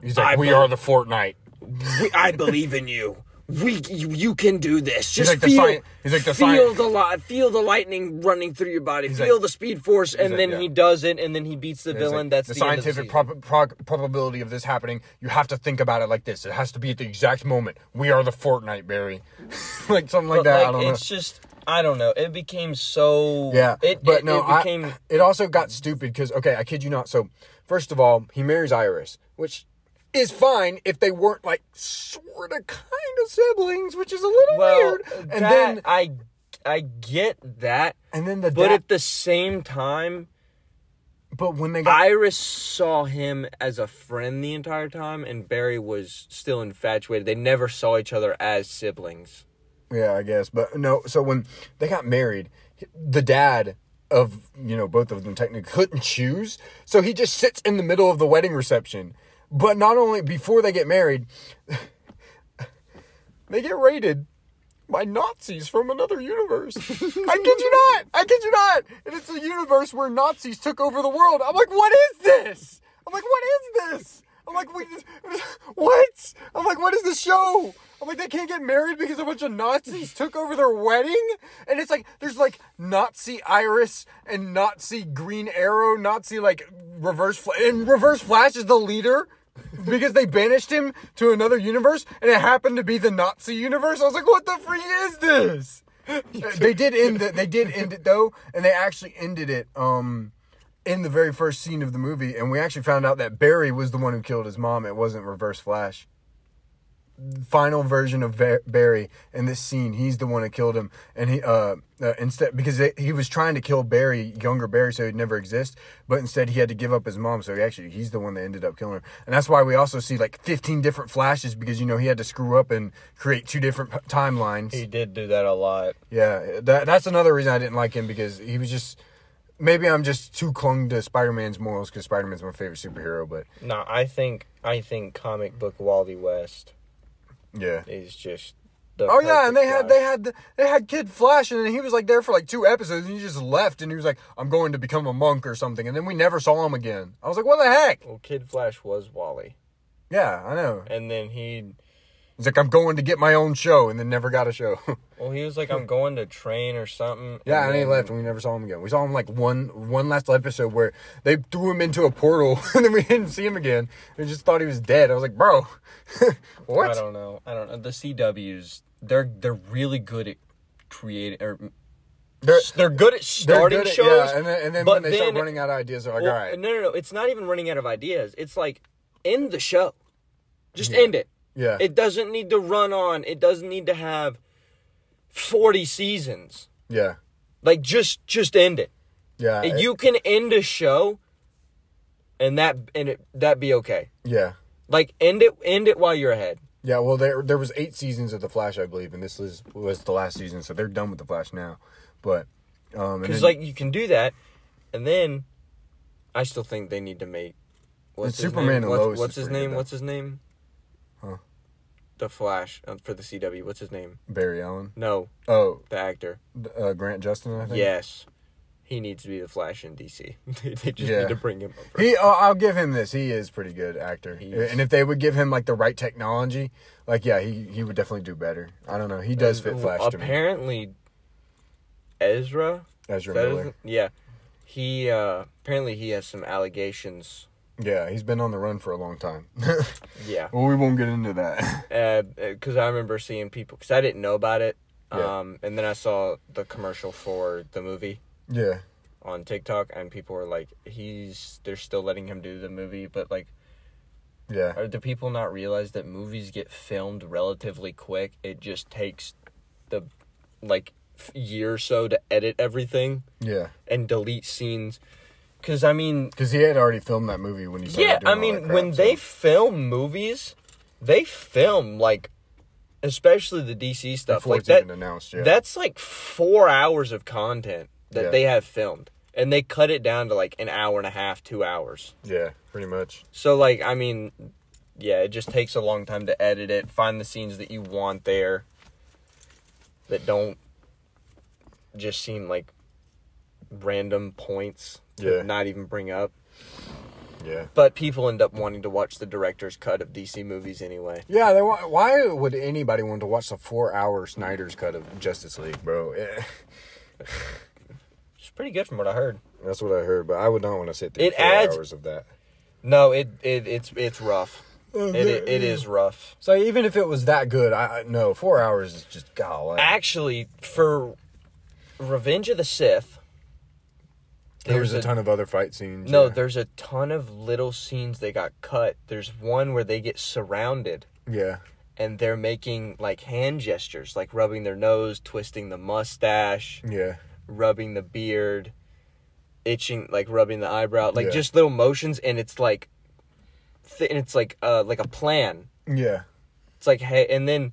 Speaker 1: He's like,
Speaker 2: I
Speaker 1: we
Speaker 2: bel-
Speaker 1: are the Fortnite.
Speaker 2: we, I believe in you. We you, you can do this. Just
Speaker 1: like the
Speaker 2: feel,
Speaker 1: sci- like the
Speaker 2: feel
Speaker 1: sci-
Speaker 2: the li- feel the lightning running through your body.
Speaker 1: He's
Speaker 2: feel
Speaker 1: like-
Speaker 2: the speed force, and then
Speaker 1: yeah.
Speaker 2: he does it, and then he beats the villain. That's
Speaker 1: the
Speaker 2: the,
Speaker 1: scientific
Speaker 2: season.
Speaker 1: prob- prog- probability of this happening. You have to think about it like this. It has to be at the exact moment. We are the Fortnite, Barry. like something like
Speaker 2: But
Speaker 1: that.
Speaker 2: like,
Speaker 1: I don't know.
Speaker 2: it's just I don't know. It became so
Speaker 1: Yeah,
Speaker 2: It,
Speaker 1: but
Speaker 2: it,
Speaker 1: no,
Speaker 2: it became
Speaker 1: I, it also got stupid because okay, I kid you not. So first of all, he marries Iris, which is fine if they weren't like sort of kind of siblings, which is a little
Speaker 2: well.
Speaker 1: weird. And
Speaker 2: that,
Speaker 1: then
Speaker 2: I I get that,
Speaker 1: and then the
Speaker 2: but
Speaker 1: dad,
Speaker 2: at the same time,
Speaker 1: but when they got
Speaker 2: Iris saw him as a friend the entire time, and Barry was still infatuated. They never saw each other as siblings.
Speaker 1: Yeah, I guess. But no, so when they got married, the dad of, you know, both of them technically couldn't choose. So he just sits in the middle of the wedding reception. But not only before they get married, they get raided by Nazis from another universe. I kid you not. I kid you not. And it's a universe where Nazis took over the world. I'm like, what is this? I'm like, what is this? I'm like, what? I'm like, what is this show? I'm like, they can't get married because a bunch of Nazis took over their wedding? And it's like, there's like Nazi Iris and Nazi Green Arrow, Nazi like Reverse Flash. And Reverse Flash is the leader because they banished him to another universe and it happened to be the Nazi universe. I was like, what the freak is this? they did end it. They did end it though, and they actually ended it. Um, in the very first scene of the movie, and we actually found out that Barry was the one who killed his mom. It wasn't Reverse Flash. Final version of Barry in this scene, he's the one that killed him, and he uh, uh instead because they, he was trying to kill Barry, younger Barry, so he'd never exist, but instead he had to give up his mom. So he actually he's the one that ended up killing her, and that's why we also see like 15 different flashes because you know he had to screw up and create two different p- timelines.
Speaker 2: He did do that a lot.
Speaker 1: Yeah, that that's another reason I didn't like him because he was just maybe I'm just too clung to Spider-Man's morals because Spider-Man's my favorite superhero, but
Speaker 2: No, I think I think comic book Wally West
Speaker 1: yeah.
Speaker 2: is just. The
Speaker 1: Oh yeah, and they
Speaker 2: perfect
Speaker 1: had they had the, they had Kid Flash, and then he was like there for like two episodes, and he just left, and he was like, "I'm going to become a monk or something," and then we never saw him again. I was like, "What the heck?"
Speaker 2: Well, Kid Flash was Wally,
Speaker 1: Yeah, I know.
Speaker 2: and then he.
Speaker 1: He's like, "I'm going to get my own show," and then never got a show.
Speaker 2: Well, he was like, "I'm going to train or something."
Speaker 1: yeah, and he
Speaker 2: then-
Speaker 1: left, and we never saw him again. We saw him like one one last episode where they threw him into a portal, and then we didn't see him again. We just thought he was dead. I was like, "Bro, what?"
Speaker 2: I don't know. I don't know. The CWs, they're they're really good at creating or
Speaker 1: They're-
Speaker 2: they're good at starting
Speaker 1: good at-
Speaker 2: shows.
Speaker 1: Yeah, and then, and then when they start running out of ideas, they're like,
Speaker 2: Well,
Speaker 1: all right.
Speaker 2: No, no, no. It's not even running out of ideas. It's like end the show. Just
Speaker 1: Yeah.
Speaker 2: end it.
Speaker 1: Yeah.
Speaker 2: It doesn't need to run on. It doesn't need to have forty seasons.
Speaker 1: yeah.
Speaker 2: Like just just end it.
Speaker 1: Yeah. it-
Speaker 2: you can end a show, and that and it that be okay.
Speaker 1: yeah.
Speaker 2: Like end it end it while you're ahead.
Speaker 1: Yeah, well, there there was eight seasons of the Flash, I believe, and this was was the last season, so they're done with the Flash now. But um,
Speaker 2: Because like you can do that, and then I still think they need to make what's his
Speaker 1: Superman
Speaker 2: name?
Speaker 1: and
Speaker 2: What's,
Speaker 1: Lois
Speaker 2: what's his name? What's his name? The Flash uh, for the CW. What's his name?
Speaker 1: Barry Allen,
Speaker 2: No,
Speaker 1: oh,
Speaker 2: the actor.
Speaker 1: uh, Grant Gustin, I think.
Speaker 2: Yes, he needs to be the Flash in DC. they just
Speaker 1: Yeah.
Speaker 2: need to bring him over.
Speaker 1: He, oh, I'll give him this. He is pretty good actor, and if they would give him like the right technology, like yeah, he he would definitely do better. I don't know. He does fit Flash to me.
Speaker 2: Apparently, Ezra.
Speaker 1: Ezra Miller.
Speaker 2: yeah, he uh apparently he has some allegations.
Speaker 1: Yeah, he's been on the run for a long time.
Speaker 2: Yeah.
Speaker 1: well, we won't get into that.
Speaker 2: because I remember seeing people because I didn't know about it.
Speaker 1: Yeah.
Speaker 2: Um, and then I saw the commercial for the movie
Speaker 1: yeah,
Speaker 2: on TikTok, and people were like, "He's they're still letting him do the movie," but like,
Speaker 1: yeah,
Speaker 2: are, do people not realize that movies get filmed relatively quick? It just takes the like year or so to edit everything
Speaker 1: yeah.
Speaker 2: and delete scenes. Because I mean,
Speaker 1: Because he had already filmed that movie when he started
Speaker 2: yeah, I mean,
Speaker 1: crap,
Speaker 2: when
Speaker 1: so-
Speaker 2: they film movies, they film like, especially the DC stuff.
Speaker 1: before
Speaker 2: like
Speaker 1: it's
Speaker 2: that,
Speaker 1: even announced, yeah,
Speaker 2: that's like four hours of content that
Speaker 1: Yeah.
Speaker 2: they have filmed, and they cut it down to like an hour and a half, two hours.
Speaker 1: yeah, pretty much.
Speaker 2: So like, I mean, yeah, it just takes a long time to edit it, find the scenes that you want there, that don't just seem like random points
Speaker 1: Yeah.
Speaker 2: not even bring up.
Speaker 1: Yeah.
Speaker 2: But people end up wanting to watch the director's cut of DC movies anyway.
Speaker 1: Yeah, they want, why would anybody want to watch the four-hour Snyder's cut of Justice League, bro?
Speaker 2: It's pretty good from what I heard.
Speaker 1: That's what I heard, but I would not want to sit through
Speaker 2: It
Speaker 1: four
Speaker 2: adds-
Speaker 1: hours of that.
Speaker 2: No, it, it it's it's rough. Oh, it, it, it is rough.
Speaker 1: So even if it was that good, I I- no four hours is just golly.
Speaker 2: Actually, for Revenge of the Sith,
Speaker 1: There's a, ton of other fight scenes.
Speaker 2: no,
Speaker 1: yeah.
Speaker 2: there's a ton of little scenes they got cut. There's one where they get surrounded
Speaker 1: yeah,
Speaker 2: and they're making like hand gestures, like rubbing their nose, twisting the mustache,
Speaker 1: yeah,
Speaker 2: rubbing the beard, itching, like rubbing the eyebrow, like
Speaker 1: Yeah.
Speaker 2: just little motions, and it's like, th- and it's like uh like a plan.
Speaker 1: yeah,
Speaker 2: It's like hey, and then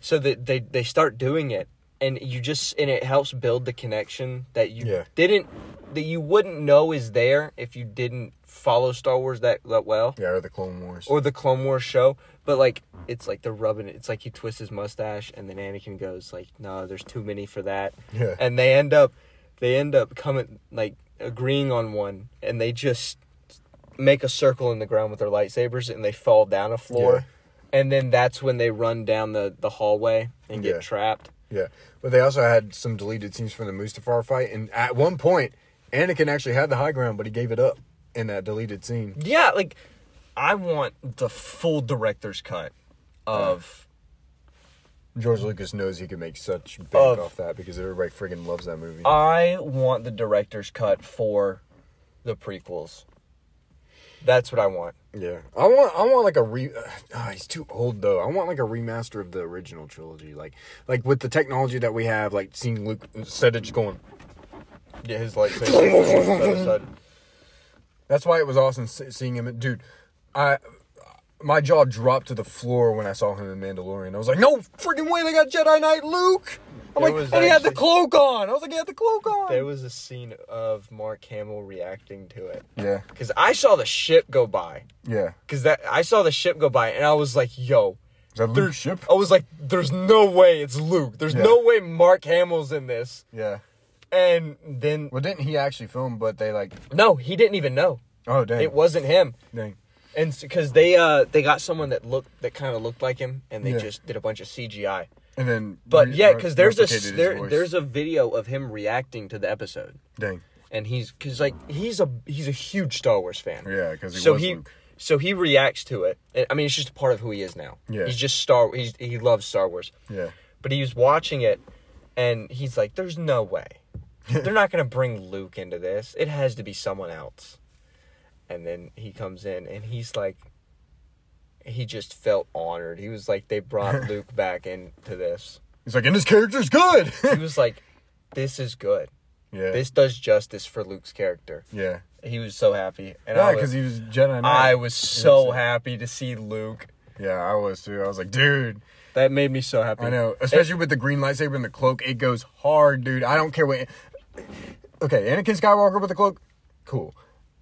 Speaker 2: so that they they start doing it, and you just and it helps build the connection that you
Speaker 1: Yeah.
Speaker 2: didn't that you wouldn't know is there if you didn't follow Star Wars that that well
Speaker 1: yeah. Or the Clone Wars.
Speaker 2: or the Clone Wars show. But like it's like they're rubbing it. It's like he twists his mustache, and then Anakin goes like, "No, there's too many for that."
Speaker 1: Yeah.
Speaker 2: And they end up they end up coming like agreeing on one, and they just make a circle in the ground with their lightsabers, and they fall down a floor. And then that's when they run down the, the hallway and get
Speaker 1: Yeah.
Speaker 2: trapped.
Speaker 1: Yeah, but they also had some deleted scenes from the Mustafar fight, and at one point, Anakin actually had the high ground, but he gave it up in that deleted scene.
Speaker 2: Yeah, like I want the full director's cut of
Speaker 1: George Lucas knows he can make such bank
Speaker 2: Of-
Speaker 1: off that because everybody friggin' loves that movie.
Speaker 2: I want the director's cut for the prequels. That's what I want.
Speaker 1: yeah, I want, I want like a re. Uh, he's too old though. I want like a remaster of the original trilogy, like, like with the technology that we have, like seeing Luke instead of just going.
Speaker 2: Yeah, his lightsaber.
Speaker 1: That's why it was awesome seeing him, dude. I. My jaw dropped to the floor when I saw him in Mandalorian. I was like, "No freaking way! They got Jedi Knight Luke." I'm
Speaker 2: There
Speaker 1: like, and he had the cloak on. I was like, "He had the cloak on."
Speaker 2: there was a scene of Mark Hamill reacting to it
Speaker 1: yeah,
Speaker 2: because I saw the ship go by.
Speaker 1: yeah.
Speaker 2: Because that I saw the ship go by and I was like, "Yo."
Speaker 1: Is that Luke's ship?
Speaker 2: I was like, "There's no way it's Luke. There's
Speaker 1: Yeah.
Speaker 2: no way Mark Hamill's in this."
Speaker 1: Yeah.
Speaker 2: And then
Speaker 1: Well, didn't he actually film? But they like,
Speaker 2: no, he didn't even know
Speaker 1: oh dang,
Speaker 2: it wasn't him.
Speaker 1: dang.
Speaker 2: And because they uh they got someone that looked that kind of looked like him, and they
Speaker 1: Yeah.
Speaker 2: just did a bunch of CGI.
Speaker 1: And then,
Speaker 2: But
Speaker 1: re-
Speaker 2: yeah, because there's a there, there's a video of him reacting to the episode,
Speaker 1: dang,
Speaker 2: and he's because like he's a he's a huge Star Wars fan.
Speaker 1: yeah, because
Speaker 2: so
Speaker 1: was
Speaker 2: he
Speaker 1: Luke.
Speaker 2: so he reacts to it. And, I mean, it's just a part of who he is now.
Speaker 1: Yeah.
Speaker 2: he's just Star. He's he loves Star Wars.
Speaker 1: Yeah,
Speaker 2: But he was watching it, and he's like, "There's no way, they're not gonna bring Luke into this. It has to be someone else." And then he comes in, and he's like, he just felt honored. He was like, they brought Luke back into this.
Speaker 1: he's like, and his character's good.
Speaker 2: He was like, this is good.
Speaker 1: yeah,
Speaker 2: This does justice for Luke's character.
Speaker 1: yeah,
Speaker 2: He was so happy, and
Speaker 1: yeah, because he was Jedi Knight.
Speaker 2: I was so happy to see Luke.
Speaker 1: Yeah, I was too. I was like, dude,
Speaker 2: That made me so happy.
Speaker 1: I know, especially with the green lightsaber and the cloak, it goes hard, dude. I don't care what. Okay, Anakin Skywalker with the cloak, cool.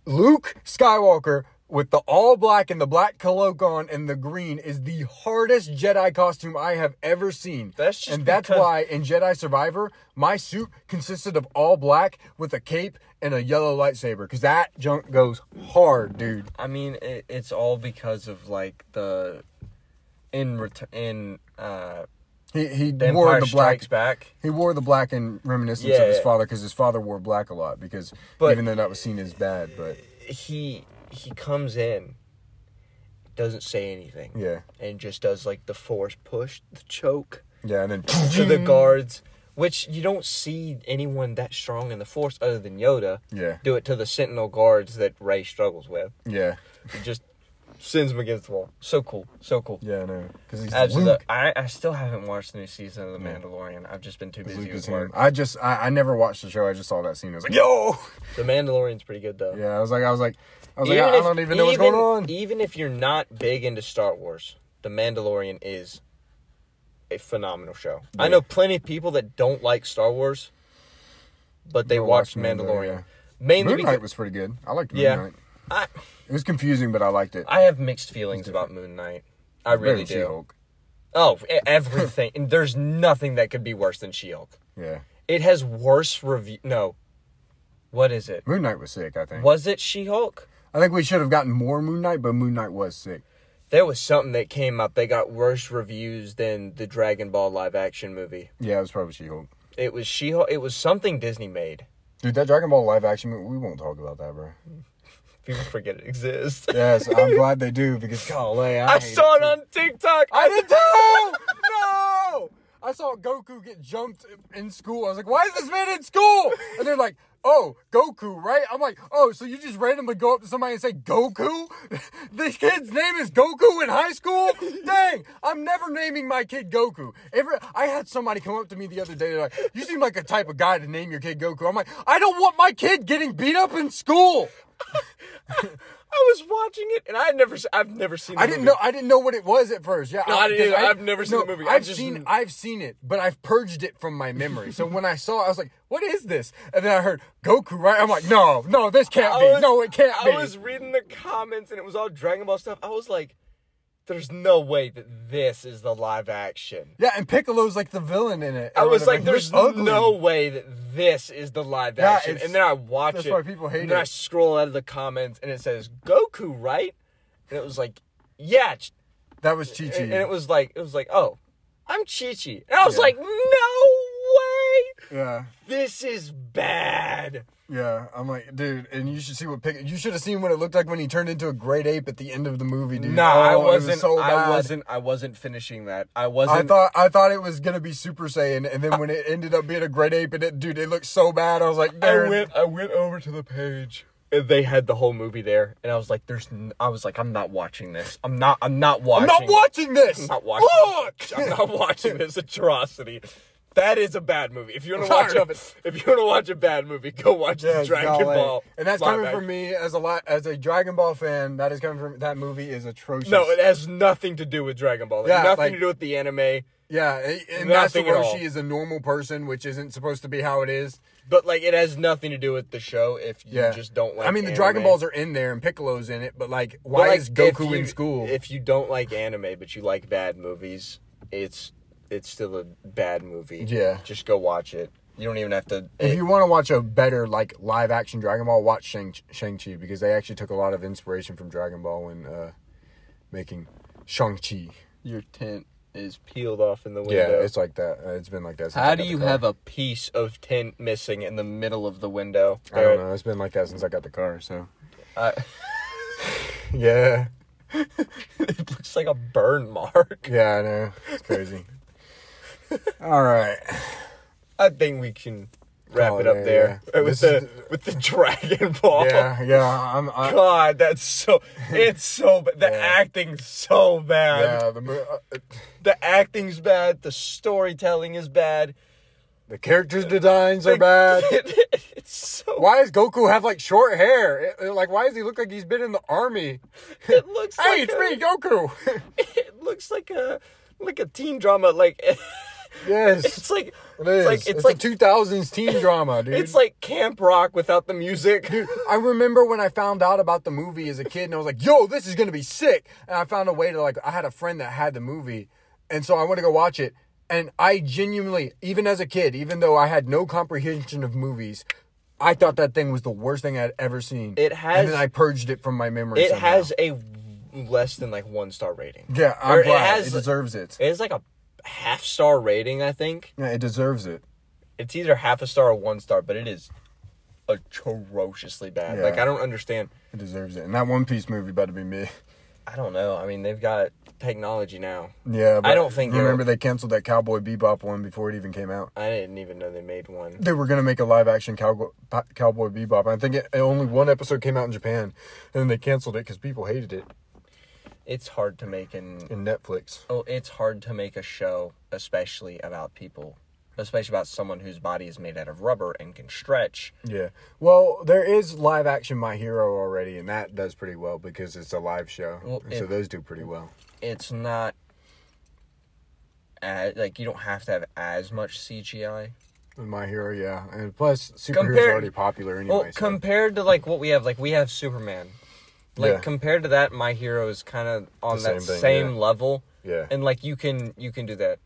Speaker 1: Luke Skywalker with the all black and the black cloak on and the green is the hardest Jedi costume I have ever seen.
Speaker 2: That's just
Speaker 1: and that's
Speaker 2: because-
Speaker 1: why in Jedi Survivor, my suit consisted of all black with a cape and a yellow lightsaber because that junk goes hard, dude.
Speaker 2: I mean, it, it's all because of like the in ret- in uh,
Speaker 1: He he
Speaker 2: the
Speaker 1: wore
Speaker 2: Empire
Speaker 1: the black
Speaker 2: Back.
Speaker 1: He wore the black in reminiscence
Speaker 2: Yeah,
Speaker 1: of his
Speaker 2: yeah.
Speaker 1: father because his father wore black a lot because
Speaker 2: But-
Speaker 1: even though that was seen as bad, but
Speaker 2: He he comes in, doesn't say anything,
Speaker 1: yeah,
Speaker 2: and just does like the force push, the choke
Speaker 1: yeah, and then
Speaker 2: to the guards, which you don't see anyone that strong in the force other than Yoda
Speaker 1: yeah,
Speaker 2: do it to the Sentinel guards that Rey struggles with.
Speaker 1: yeah,
Speaker 2: just sends them against the wall. So cool, so cool.
Speaker 1: yeah, no, because he's
Speaker 2: As
Speaker 1: Luke.
Speaker 2: the, I, I still haven't watched the new season of The Mandalorian. I've just been too busy
Speaker 1: Luke is
Speaker 2: with
Speaker 1: him.
Speaker 2: work.
Speaker 1: I just I, I never watched the show. I just saw that scene. I was like, yo,
Speaker 2: The Mandalorian's pretty good though.
Speaker 1: yeah. I was like, I was like, I was like, I, I don't even know what's going on.
Speaker 2: Even if you're not big into Star Wars, The Mandalorian is a phenomenal show. I know plenty of people that don't like Star Wars, but they
Speaker 1: Never
Speaker 2: watch
Speaker 1: watched Mando,
Speaker 2: Mandalorian.
Speaker 1: yeah.
Speaker 2: Mainly
Speaker 1: Moon
Speaker 2: because
Speaker 1: Knight was pretty good. I liked Moon
Speaker 2: Yeah.
Speaker 1: Knight.
Speaker 2: I,
Speaker 1: It was confusing, but I liked it.
Speaker 2: I have mixed feelings about Moon Knight. I really do.
Speaker 1: She-Hulk.
Speaker 2: Oh, everything. and there's nothing that could be worse than She-Hulk.
Speaker 1: Yeah,
Speaker 2: It has worse review. No, what is it?
Speaker 1: Moon Knight was sick. I think.
Speaker 2: Was it She-Hulk?
Speaker 1: I think we should have gotten more Moon Knight, but Moon Knight was sick.
Speaker 2: There was something that came up. They got worse reviews than the Dragon Ball live action movie.
Speaker 1: Yeah, it was probably She Hulk.
Speaker 2: It was She Hulk It was something Disney made.
Speaker 1: Dude, that Dragon Ball live action movie, we won't talk about that, bro.
Speaker 2: People forget it exists.
Speaker 1: Yes, I'm glad they do because golly, I,
Speaker 2: I saw it
Speaker 1: too.
Speaker 2: on TikTok.
Speaker 1: I did too. no, I saw Goku get jumped in school. I was like, why is this man in school? And they're like, oh, Goku, right? I'm like, oh, so you just randomly go up to somebody and say Goku? this kid's name is Goku in high school? Dang, I'm never naming my kid Goku. Every, I had somebody come up to me the other day. They're like, you seem like a type of guy to name your kid Goku. I'm like, I don't want my kid getting beat up in school.
Speaker 2: I was watching it, and I had never, I've never seen.
Speaker 1: I didn't
Speaker 2: movie.
Speaker 1: know. I didn't know what it was at first. Yeah,
Speaker 2: No, I didn't
Speaker 1: 'cause
Speaker 2: either. I've never seen the movie. I
Speaker 1: I've
Speaker 2: just-
Speaker 1: seen. I've seen it, but I've purged it from my memory. so when I saw, it, I was like, "What is this?" And then I heard Goku. Right? I'm like, "No, no, this can't
Speaker 2: I
Speaker 1: be.
Speaker 2: was-
Speaker 1: no, it can't
Speaker 2: I
Speaker 1: be."
Speaker 2: I was reading the comments, and it was all Dragon Ball stuff. I was like, "There's no way that this is the live action."
Speaker 1: yeah, and Piccolo's like the villain in it.
Speaker 2: I was like, "There's no way that this is the live
Speaker 1: Yeah,
Speaker 2: action." and then I watch
Speaker 1: that's
Speaker 2: it.
Speaker 1: why people hate
Speaker 2: and then I
Speaker 1: it.
Speaker 2: scroll out of the comments, and it says Goku, right? And it was like, "Yeah,"
Speaker 1: That was Chi Chi.
Speaker 2: and it was like, it was like, "Oh, I'm Chi Chi," and I was
Speaker 1: Yeah.
Speaker 2: like, "No!
Speaker 1: Yeah,
Speaker 2: This is bad."
Speaker 1: yeah. I'm like, dude, and you should see what Pic- you should have seen what it looked like when he turned into a great ape at the end of the movie, dude.
Speaker 2: No, I
Speaker 1: Oh, was
Speaker 2: wasn't.
Speaker 1: so
Speaker 2: I wasn't. I wasn't finishing that. I wasn't.
Speaker 1: I thought I thought it was gonna be Super Saiyan, and then when it ended up being a great ape, and it, dude, it looked so bad. I was like,
Speaker 2: I went. I went over to the page. And they had the whole movie there, and I was like, "There's." N- I was like, "I'm not watching this. I'm not. I'm not watching.
Speaker 1: I'm not watching this.
Speaker 2: I'm not watching.
Speaker 1: Look!
Speaker 2: I'm not watching this atrocity. That is a bad movie. If you want to watch a, if you want to watch a bad movie, go watch
Speaker 1: Yeah,
Speaker 2: Dragon
Speaker 1: golly.
Speaker 2: Ball.
Speaker 1: and that's coming
Speaker 2: action.
Speaker 1: from me as a li- as a Dragon Ball fan. That is coming from that movie is atrocious.
Speaker 2: No, it has nothing to do with Dragon Ball. It
Speaker 1: Yeah,
Speaker 2: nothing
Speaker 1: like-
Speaker 2: to do with the anime.
Speaker 1: yeah, and that's
Speaker 2: Nothing at all.
Speaker 1: Roshi is a normal person, which isn't supposed to be how it is.
Speaker 2: But like, it has nothing to do with the show. If you
Speaker 1: Yeah,
Speaker 2: just don't like,
Speaker 1: I mean, the
Speaker 2: anime.
Speaker 1: Dragon Balls are in there and Piccolo's in it, but like,
Speaker 2: But,
Speaker 1: why
Speaker 2: like,
Speaker 1: is Goku
Speaker 2: you-
Speaker 1: in school?
Speaker 2: If you don't like anime but you like bad movies, it's it's still a bad movie.
Speaker 1: Yeah.
Speaker 2: just go watch it. You don't even have to.
Speaker 1: if you want to watch a better like live action Dragon Ball, watch Shang Shang Chi because they actually took a lot of inspiration from Dragon Ball when uh, making Shang Chi.
Speaker 2: your tent is peeled off in the window.
Speaker 1: Yeah, it's like that. Uh, it's been like that.
Speaker 2: How do you
Speaker 1: car.
Speaker 2: have a piece of tint missing in the middle of the window?
Speaker 1: I don't know. It's been like that since I got the car. So
Speaker 2: Uh,
Speaker 1: yeah,
Speaker 2: it looks like a burn mark.
Speaker 1: yeah, I know. It's crazy. All right.
Speaker 2: I think we can wrap
Speaker 1: Call
Speaker 2: it up there
Speaker 1: yeah.
Speaker 2: with
Speaker 1: This
Speaker 2: the
Speaker 1: is-
Speaker 2: with the Dragon Ball.
Speaker 1: Yeah, yeah. I'm. I,
Speaker 2: God, that's so. It's so bad. The
Speaker 1: Yeah.
Speaker 2: acting's so bad.
Speaker 1: yeah, the mo- uh,
Speaker 2: The acting's bad. The storytelling is bad.
Speaker 1: the characters designs are bad.
Speaker 2: it's so.
Speaker 1: Why does Goku have like short hair? It- it- like, why does he look like he's been in the army?
Speaker 2: It looks
Speaker 1: Hey,
Speaker 2: like
Speaker 1: it's
Speaker 2: a,
Speaker 1: me, Goku.
Speaker 2: It looks like a like a teen drama. Like
Speaker 1: yes,
Speaker 2: it's like
Speaker 1: it
Speaker 2: it's like
Speaker 1: it's,
Speaker 2: it's like
Speaker 1: 2000s teen drama, dude.
Speaker 2: it's like Camp Rock without the music.
Speaker 1: I remember when I found out about the movie as a kid, and I was like, "Yo, this is gonna be sick!" And I found a way to like, I had a friend that had the movie, and so I went to go watch it. And I genuinely, even as a kid, even though I had no comprehension of movies, I thought that thing was the worst thing I'd ever seen.
Speaker 2: It
Speaker 1: and
Speaker 2: has-
Speaker 1: then I purged it from my memory.
Speaker 2: It
Speaker 1: somehow.
Speaker 2: has a less than like one star rating.
Speaker 1: yeah, I'm
Speaker 2: it
Speaker 1: glad.
Speaker 2: has-
Speaker 1: it deserves it.
Speaker 2: It is like a half star rating. I think
Speaker 1: Yeah, it deserves it.
Speaker 2: it's either half a star or one star, but it is atrociously bad.
Speaker 1: Yeah.
Speaker 2: Like I don't understand.
Speaker 1: It deserves it. And that One Piece movie better be me.
Speaker 2: I don't know. I mean, they've got technology now.
Speaker 1: Yeah, but
Speaker 2: I don't think
Speaker 1: Remember, they canceled that Cowboy Bebop one before it even came out.
Speaker 2: I didn't even know they made one.
Speaker 1: They were gonna make a live action Cowboy Cowboy Bebop. I think it, only one episode came out in Japan, and then they canceled it because people hated it
Speaker 2: It's hard to make an
Speaker 1: in Netflix.
Speaker 2: oh, it's hard to make a show, especially about people, especially about someone whose body is made out of rubber and can stretch.
Speaker 1: Yeah. Well, there is live action My Hero already, and that does pretty well because it's a live show.
Speaker 2: Well,
Speaker 1: so
Speaker 2: it-
Speaker 1: those do pretty well.
Speaker 2: It's not as, like you don't have to have as much CGI.
Speaker 1: In My Hero, yeah, and plus superheroes
Speaker 2: Compared-
Speaker 1: are already popular anyway.
Speaker 2: Well,
Speaker 1: so-
Speaker 2: compared to like what we have, like we have Superman. Like
Speaker 1: Yeah.
Speaker 2: compared to that, My Hero is kind of on
Speaker 1: The
Speaker 2: that
Speaker 1: same
Speaker 2: same,
Speaker 1: yeah.
Speaker 2: level,
Speaker 1: yeah,
Speaker 2: and like you can you can do that.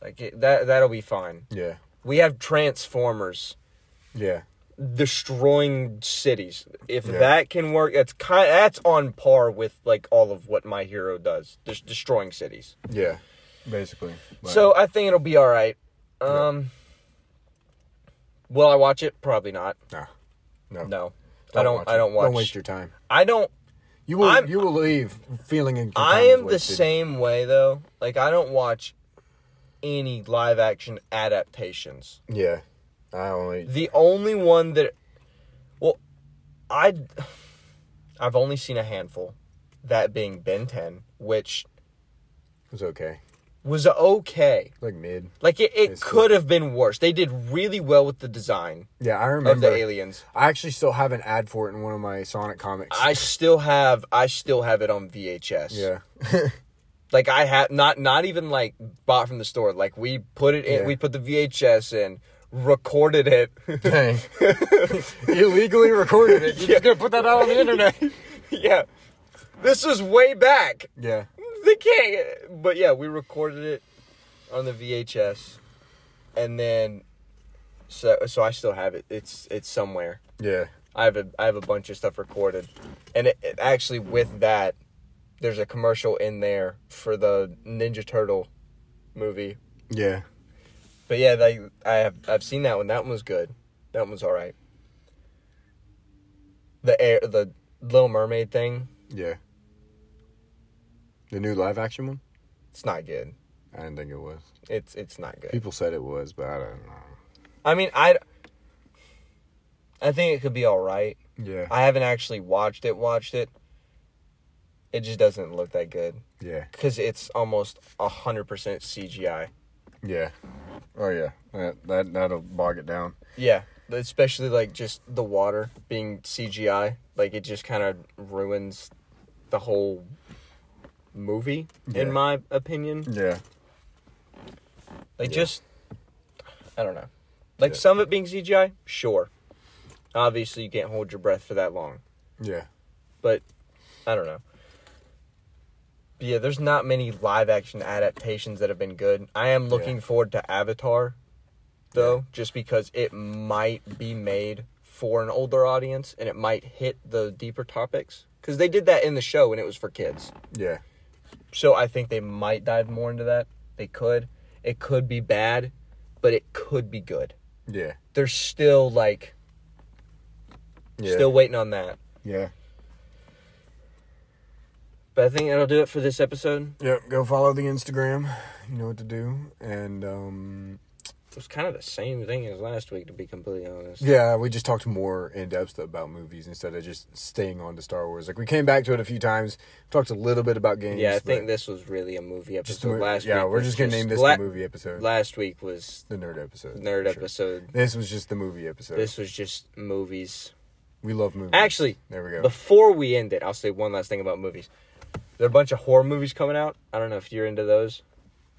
Speaker 2: Like it, that that'll be fine.
Speaker 1: yeah,
Speaker 2: We have Transformers.
Speaker 1: yeah.
Speaker 2: destroying cities. If
Speaker 1: Yeah.
Speaker 2: that can work, that's kind that's on par with like all of what My Hero does, just destroying cities.
Speaker 1: Yeah, basically. But-
Speaker 2: So I think it'll be all right. Um, will I watch it? Probably not.
Speaker 1: Nah. no,
Speaker 2: No, I don't.
Speaker 1: watch
Speaker 2: I don't watch.
Speaker 1: Don't waste your time.
Speaker 2: I don't.
Speaker 1: You will.
Speaker 2: I'm-
Speaker 1: you will leave feeling in.
Speaker 2: I am the same way though. Like I don't watch any live action adaptations.
Speaker 1: Yeah, I only.
Speaker 2: The only one that, well, I, I've only seen a handful. That being Ben Ten, which
Speaker 1: was okay.
Speaker 2: Was okay.
Speaker 1: Like mid.
Speaker 2: Like it, it could have been worse. They did really well with the design
Speaker 1: Yeah, I
Speaker 2: of
Speaker 1: remember.
Speaker 2: the aliens.
Speaker 1: I actually still have an ad for it in one of my Sonic comics.
Speaker 2: I still have I still have it on VHS.
Speaker 1: yeah.
Speaker 2: Like I had not not even like bought from the store. Like we put it in
Speaker 1: Yeah.
Speaker 2: we put the VHS in, recorded it.
Speaker 1: Dang. Illegally recorded it. You're just gonna put that out on the internet.
Speaker 2: yeah. This was way back.
Speaker 1: yeah.
Speaker 2: They can't but yeah, we recorded it on the VHS. And then so so I still have it. It's it's somewhere.
Speaker 1: Yeah.
Speaker 2: I have a I have a bunch of stuff recorded, and it, it actually with that, there's a commercial in there for the Ninja Turtle movie.
Speaker 1: Yeah.
Speaker 2: But yeah, like I have I've seen that one. That one was good. That one was all right. The air the Little Mermaid thing,
Speaker 1: Yeah. The new live action one?
Speaker 2: it's not good.
Speaker 1: I didn't think it was.
Speaker 2: It's it's not good.
Speaker 1: People said it was, but I don't know.
Speaker 2: I mean, I I think it could be all right.
Speaker 1: Yeah.
Speaker 2: I haven't actually watched it. Watched it. It just doesn't look that good
Speaker 1: Yeah.
Speaker 2: because it's almost hundred percent CGI.
Speaker 1: Yeah. Oh yeah. That that that'll bog it down.
Speaker 2: Yeah, especially like just the water being CGI, like it just kind of ruins the whole movie,
Speaker 1: Yeah.
Speaker 2: in my opinion.
Speaker 1: Yeah.
Speaker 2: Like
Speaker 1: Yeah.
Speaker 2: just, I don't know. Like
Speaker 1: Yeah.
Speaker 2: some of it being CGI, sure. Obviously, you can't hold your breath for that long,
Speaker 1: Yeah.
Speaker 2: but I don't know. But yeah, there's not many live action adaptations that have been good. I am looking forward to Avatar, though, just because it might be made for an older audience and it might hit the deeper topics. Because they did that in the show and it was for kids.
Speaker 1: Yeah.
Speaker 2: So I think they might dive more into that. They could. It could be bad, but it could be good.
Speaker 1: Yeah.
Speaker 2: They're still like
Speaker 1: Yeah.
Speaker 2: still waiting on that.
Speaker 1: Yeah.
Speaker 2: But I think that'll do it for this episode.
Speaker 1: Yep. Go follow the Instagram. You know what to do. And um
Speaker 2: was kind of the same thing as last week, to be completely honest.
Speaker 1: yeah, we just talked more in depth about movies instead of just staying on to Star Wars. Like we came back to it a few times, talked a little bit about games.
Speaker 2: Yeah, I think this was really a movie episode.
Speaker 1: just the mo-
Speaker 2: last
Speaker 1: yeah,
Speaker 2: week
Speaker 1: we're just gonna name this
Speaker 2: la-
Speaker 1: the movie episode.
Speaker 2: Last week was
Speaker 1: the nerd episode.
Speaker 2: nerd
Speaker 1: sure.
Speaker 2: episode.
Speaker 1: This was just the movie episode.
Speaker 2: This was just movies.
Speaker 1: we love movies.
Speaker 2: Actually,
Speaker 1: there we go.
Speaker 2: Before we end it, I'll say one last thing about movies. There are a bunch of horror movies coming out. I don't know if you're into those.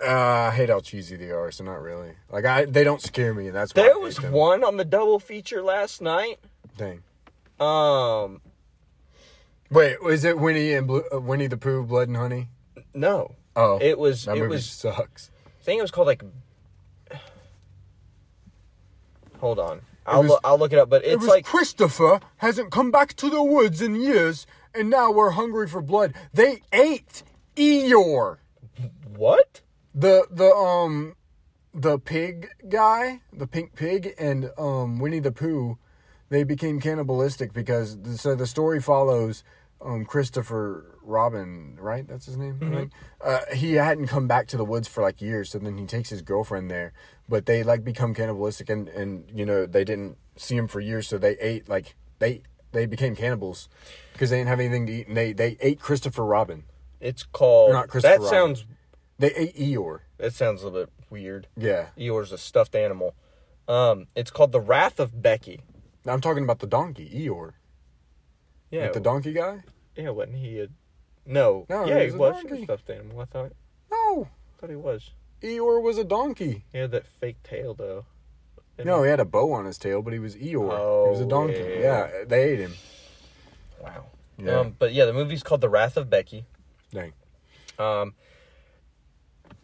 Speaker 1: Uh, I hate how cheesy they are, so not really. Like I, they don't scare me, and that's why I
Speaker 2: There was one on the double feature last night.
Speaker 1: Dang.
Speaker 2: Um,
Speaker 1: Wait, was it Winnie and Blue, uh, Winnie the Pooh, Blood and Honey?
Speaker 2: no,
Speaker 1: Oh,
Speaker 2: it was.
Speaker 1: that
Speaker 2: It
Speaker 1: movie
Speaker 2: was.
Speaker 1: sucks.
Speaker 2: I think it was called like. Hold on, I'll
Speaker 1: was-
Speaker 2: loo- I'll look it up. But
Speaker 1: it
Speaker 2: it's
Speaker 1: was
Speaker 2: like
Speaker 1: Christopher hasn't come back to the woods in years, and now we're hungry for blood. They ate Eeyore,
Speaker 2: what?
Speaker 1: The the um, the pig guy, the pink pig, and um Winnie the Pooh. They became cannibalistic because so the story follows um Christopher Robin, right? That's his name. Right? Uh, he hadn't come back to the woods for like years, so then he takes his girlfriend there, but they like become cannibalistic, and and you know they didn't see him for years, so they ate like they they became cannibals because they didn't have anything to eat, and they they ate Christopher Robin.
Speaker 2: It's called.
Speaker 1: Not Christopher
Speaker 2: that
Speaker 1: Robin.
Speaker 2: sounds.
Speaker 1: They ate Eeyore.
Speaker 2: That sounds a little bit weird.
Speaker 1: Yeah,
Speaker 2: Eeyore's a stuffed animal. Um, it's called the Wrath of Becky.
Speaker 1: Now I'm talking about the donkey Eeyore,
Speaker 2: Yeah,
Speaker 1: like the donkey guy.
Speaker 2: yeah, wasn't he? A, no,
Speaker 1: No,
Speaker 2: yeah,
Speaker 1: he
Speaker 2: he
Speaker 1: was a
Speaker 2: a stuffed animal. I thought,
Speaker 1: No, I
Speaker 2: thought he was.
Speaker 1: Eeyore was a donkey.
Speaker 2: He had that fake tail though.
Speaker 1: No,
Speaker 2: he?
Speaker 1: he had a bow on his tail, but he was Eeyore. he was a
Speaker 2: Oh,
Speaker 1: donkey.
Speaker 2: yeah.
Speaker 1: Yeah. they ate him.
Speaker 2: Wow.
Speaker 1: Yeah.
Speaker 2: Um, but yeah, the movie's called The Wrath of Becky.
Speaker 1: Dang.
Speaker 2: Um,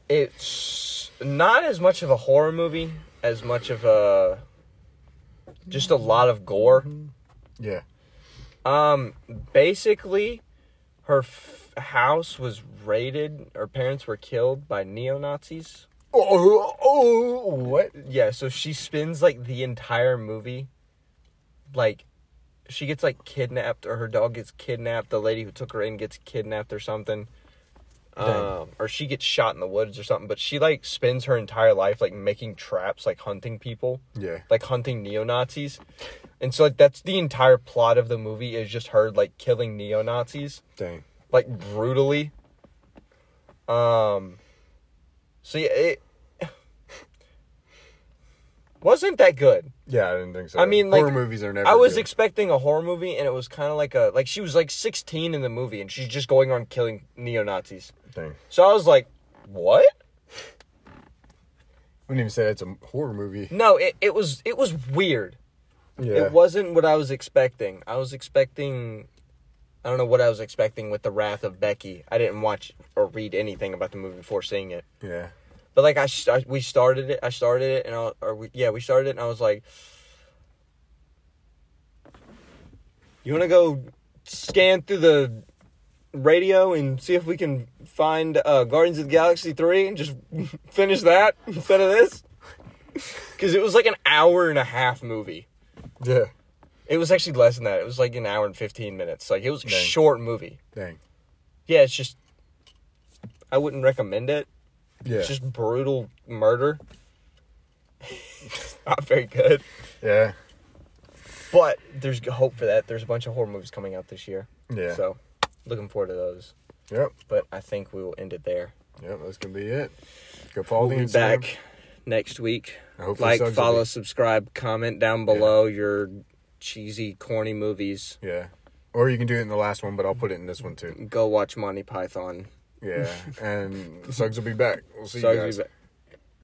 Speaker 2: it's not as much of a horror movie as much of a just a lot of gore.
Speaker 1: Yeah.
Speaker 2: Um, basically, her f- house was raided. Her parents were killed by neo Nazis.
Speaker 1: Oh, oh, what?
Speaker 2: Yeah, so she spends like the entire movie, like, she gets like kidnapped, or her dog gets kidnapped. The lady who took her in gets kidnapped or something. Um, or she gets shot in the woods or something. But she like spends her entire life like making traps, like hunting people.
Speaker 1: Yeah.
Speaker 2: like hunting neo Nazis. And so like that's the entire plot of the movie is just her like killing neo Nazis
Speaker 1: Dang.
Speaker 2: like brutally. Um so yeah, it wasn't that good.
Speaker 1: Yeah, I didn't think so.
Speaker 2: I mean,
Speaker 1: horror
Speaker 2: like,
Speaker 1: movies are never.
Speaker 2: I was
Speaker 1: good.
Speaker 2: expecting a horror movie and it was kind of like a like she was like 16 in the movie and she's just going on killing neo Nazis.
Speaker 1: Dang.
Speaker 2: So I was like, "What?"
Speaker 1: I Wouldn't even say it's a horror movie.
Speaker 2: No, it, it was it was weird.
Speaker 1: Yeah.
Speaker 2: It wasn't what I was expecting. I was expecting. I don't know what I was expecting with the Wrath of Becky. I didn't watch or read anything about the movie before seeing it.
Speaker 1: Yeah.
Speaker 2: But like I, I we started it. I started it, and I, or we, yeah, we started it, and I was like, "You want to go scan through the radio and see if we can find uh, Guardians of the Galaxy three and just finish that instead of this?" Because it was like an hour and a half movie.
Speaker 1: Yeah.
Speaker 2: It was actually less than that. It was like an hour and fifteen minutes. Like it was a
Speaker 1: Dang.
Speaker 2: short movie.
Speaker 1: Dang.
Speaker 2: Yeah, it's just I wouldn't recommend it.
Speaker 1: Yeah.
Speaker 2: It's just brutal murder. Not very good.
Speaker 1: yeah.
Speaker 2: But there's hope for that. There's a bunch of horror movies coming out this year.
Speaker 1: Yeah.
Speaker 2: So looking forward to those.
Speaker 1: Yep.
Speaker 2: But I think we will end it there.
Speaker 1: Yep. That's gonna be it. Go follow
Speaker 2: We'll
Speaker 1: the Instagram.
Speaker 2: back next week.
Speaker 1: Hopefully
Speaker 2: Like, follow,
Speaker 1: be-
Speaker 2: subscribe, comment down below your cheesy, corny movies.
Speaker 1: Yeah. Or you can do it in the last one, but I'll put it in this one too.
Speaker 2: Go watch Monty Python.
Speaker 1: Yeah. and Suggs will be back. We'll see
Speaker 2: Suggs
Speaker 1: you guys.
Speaker 2: back.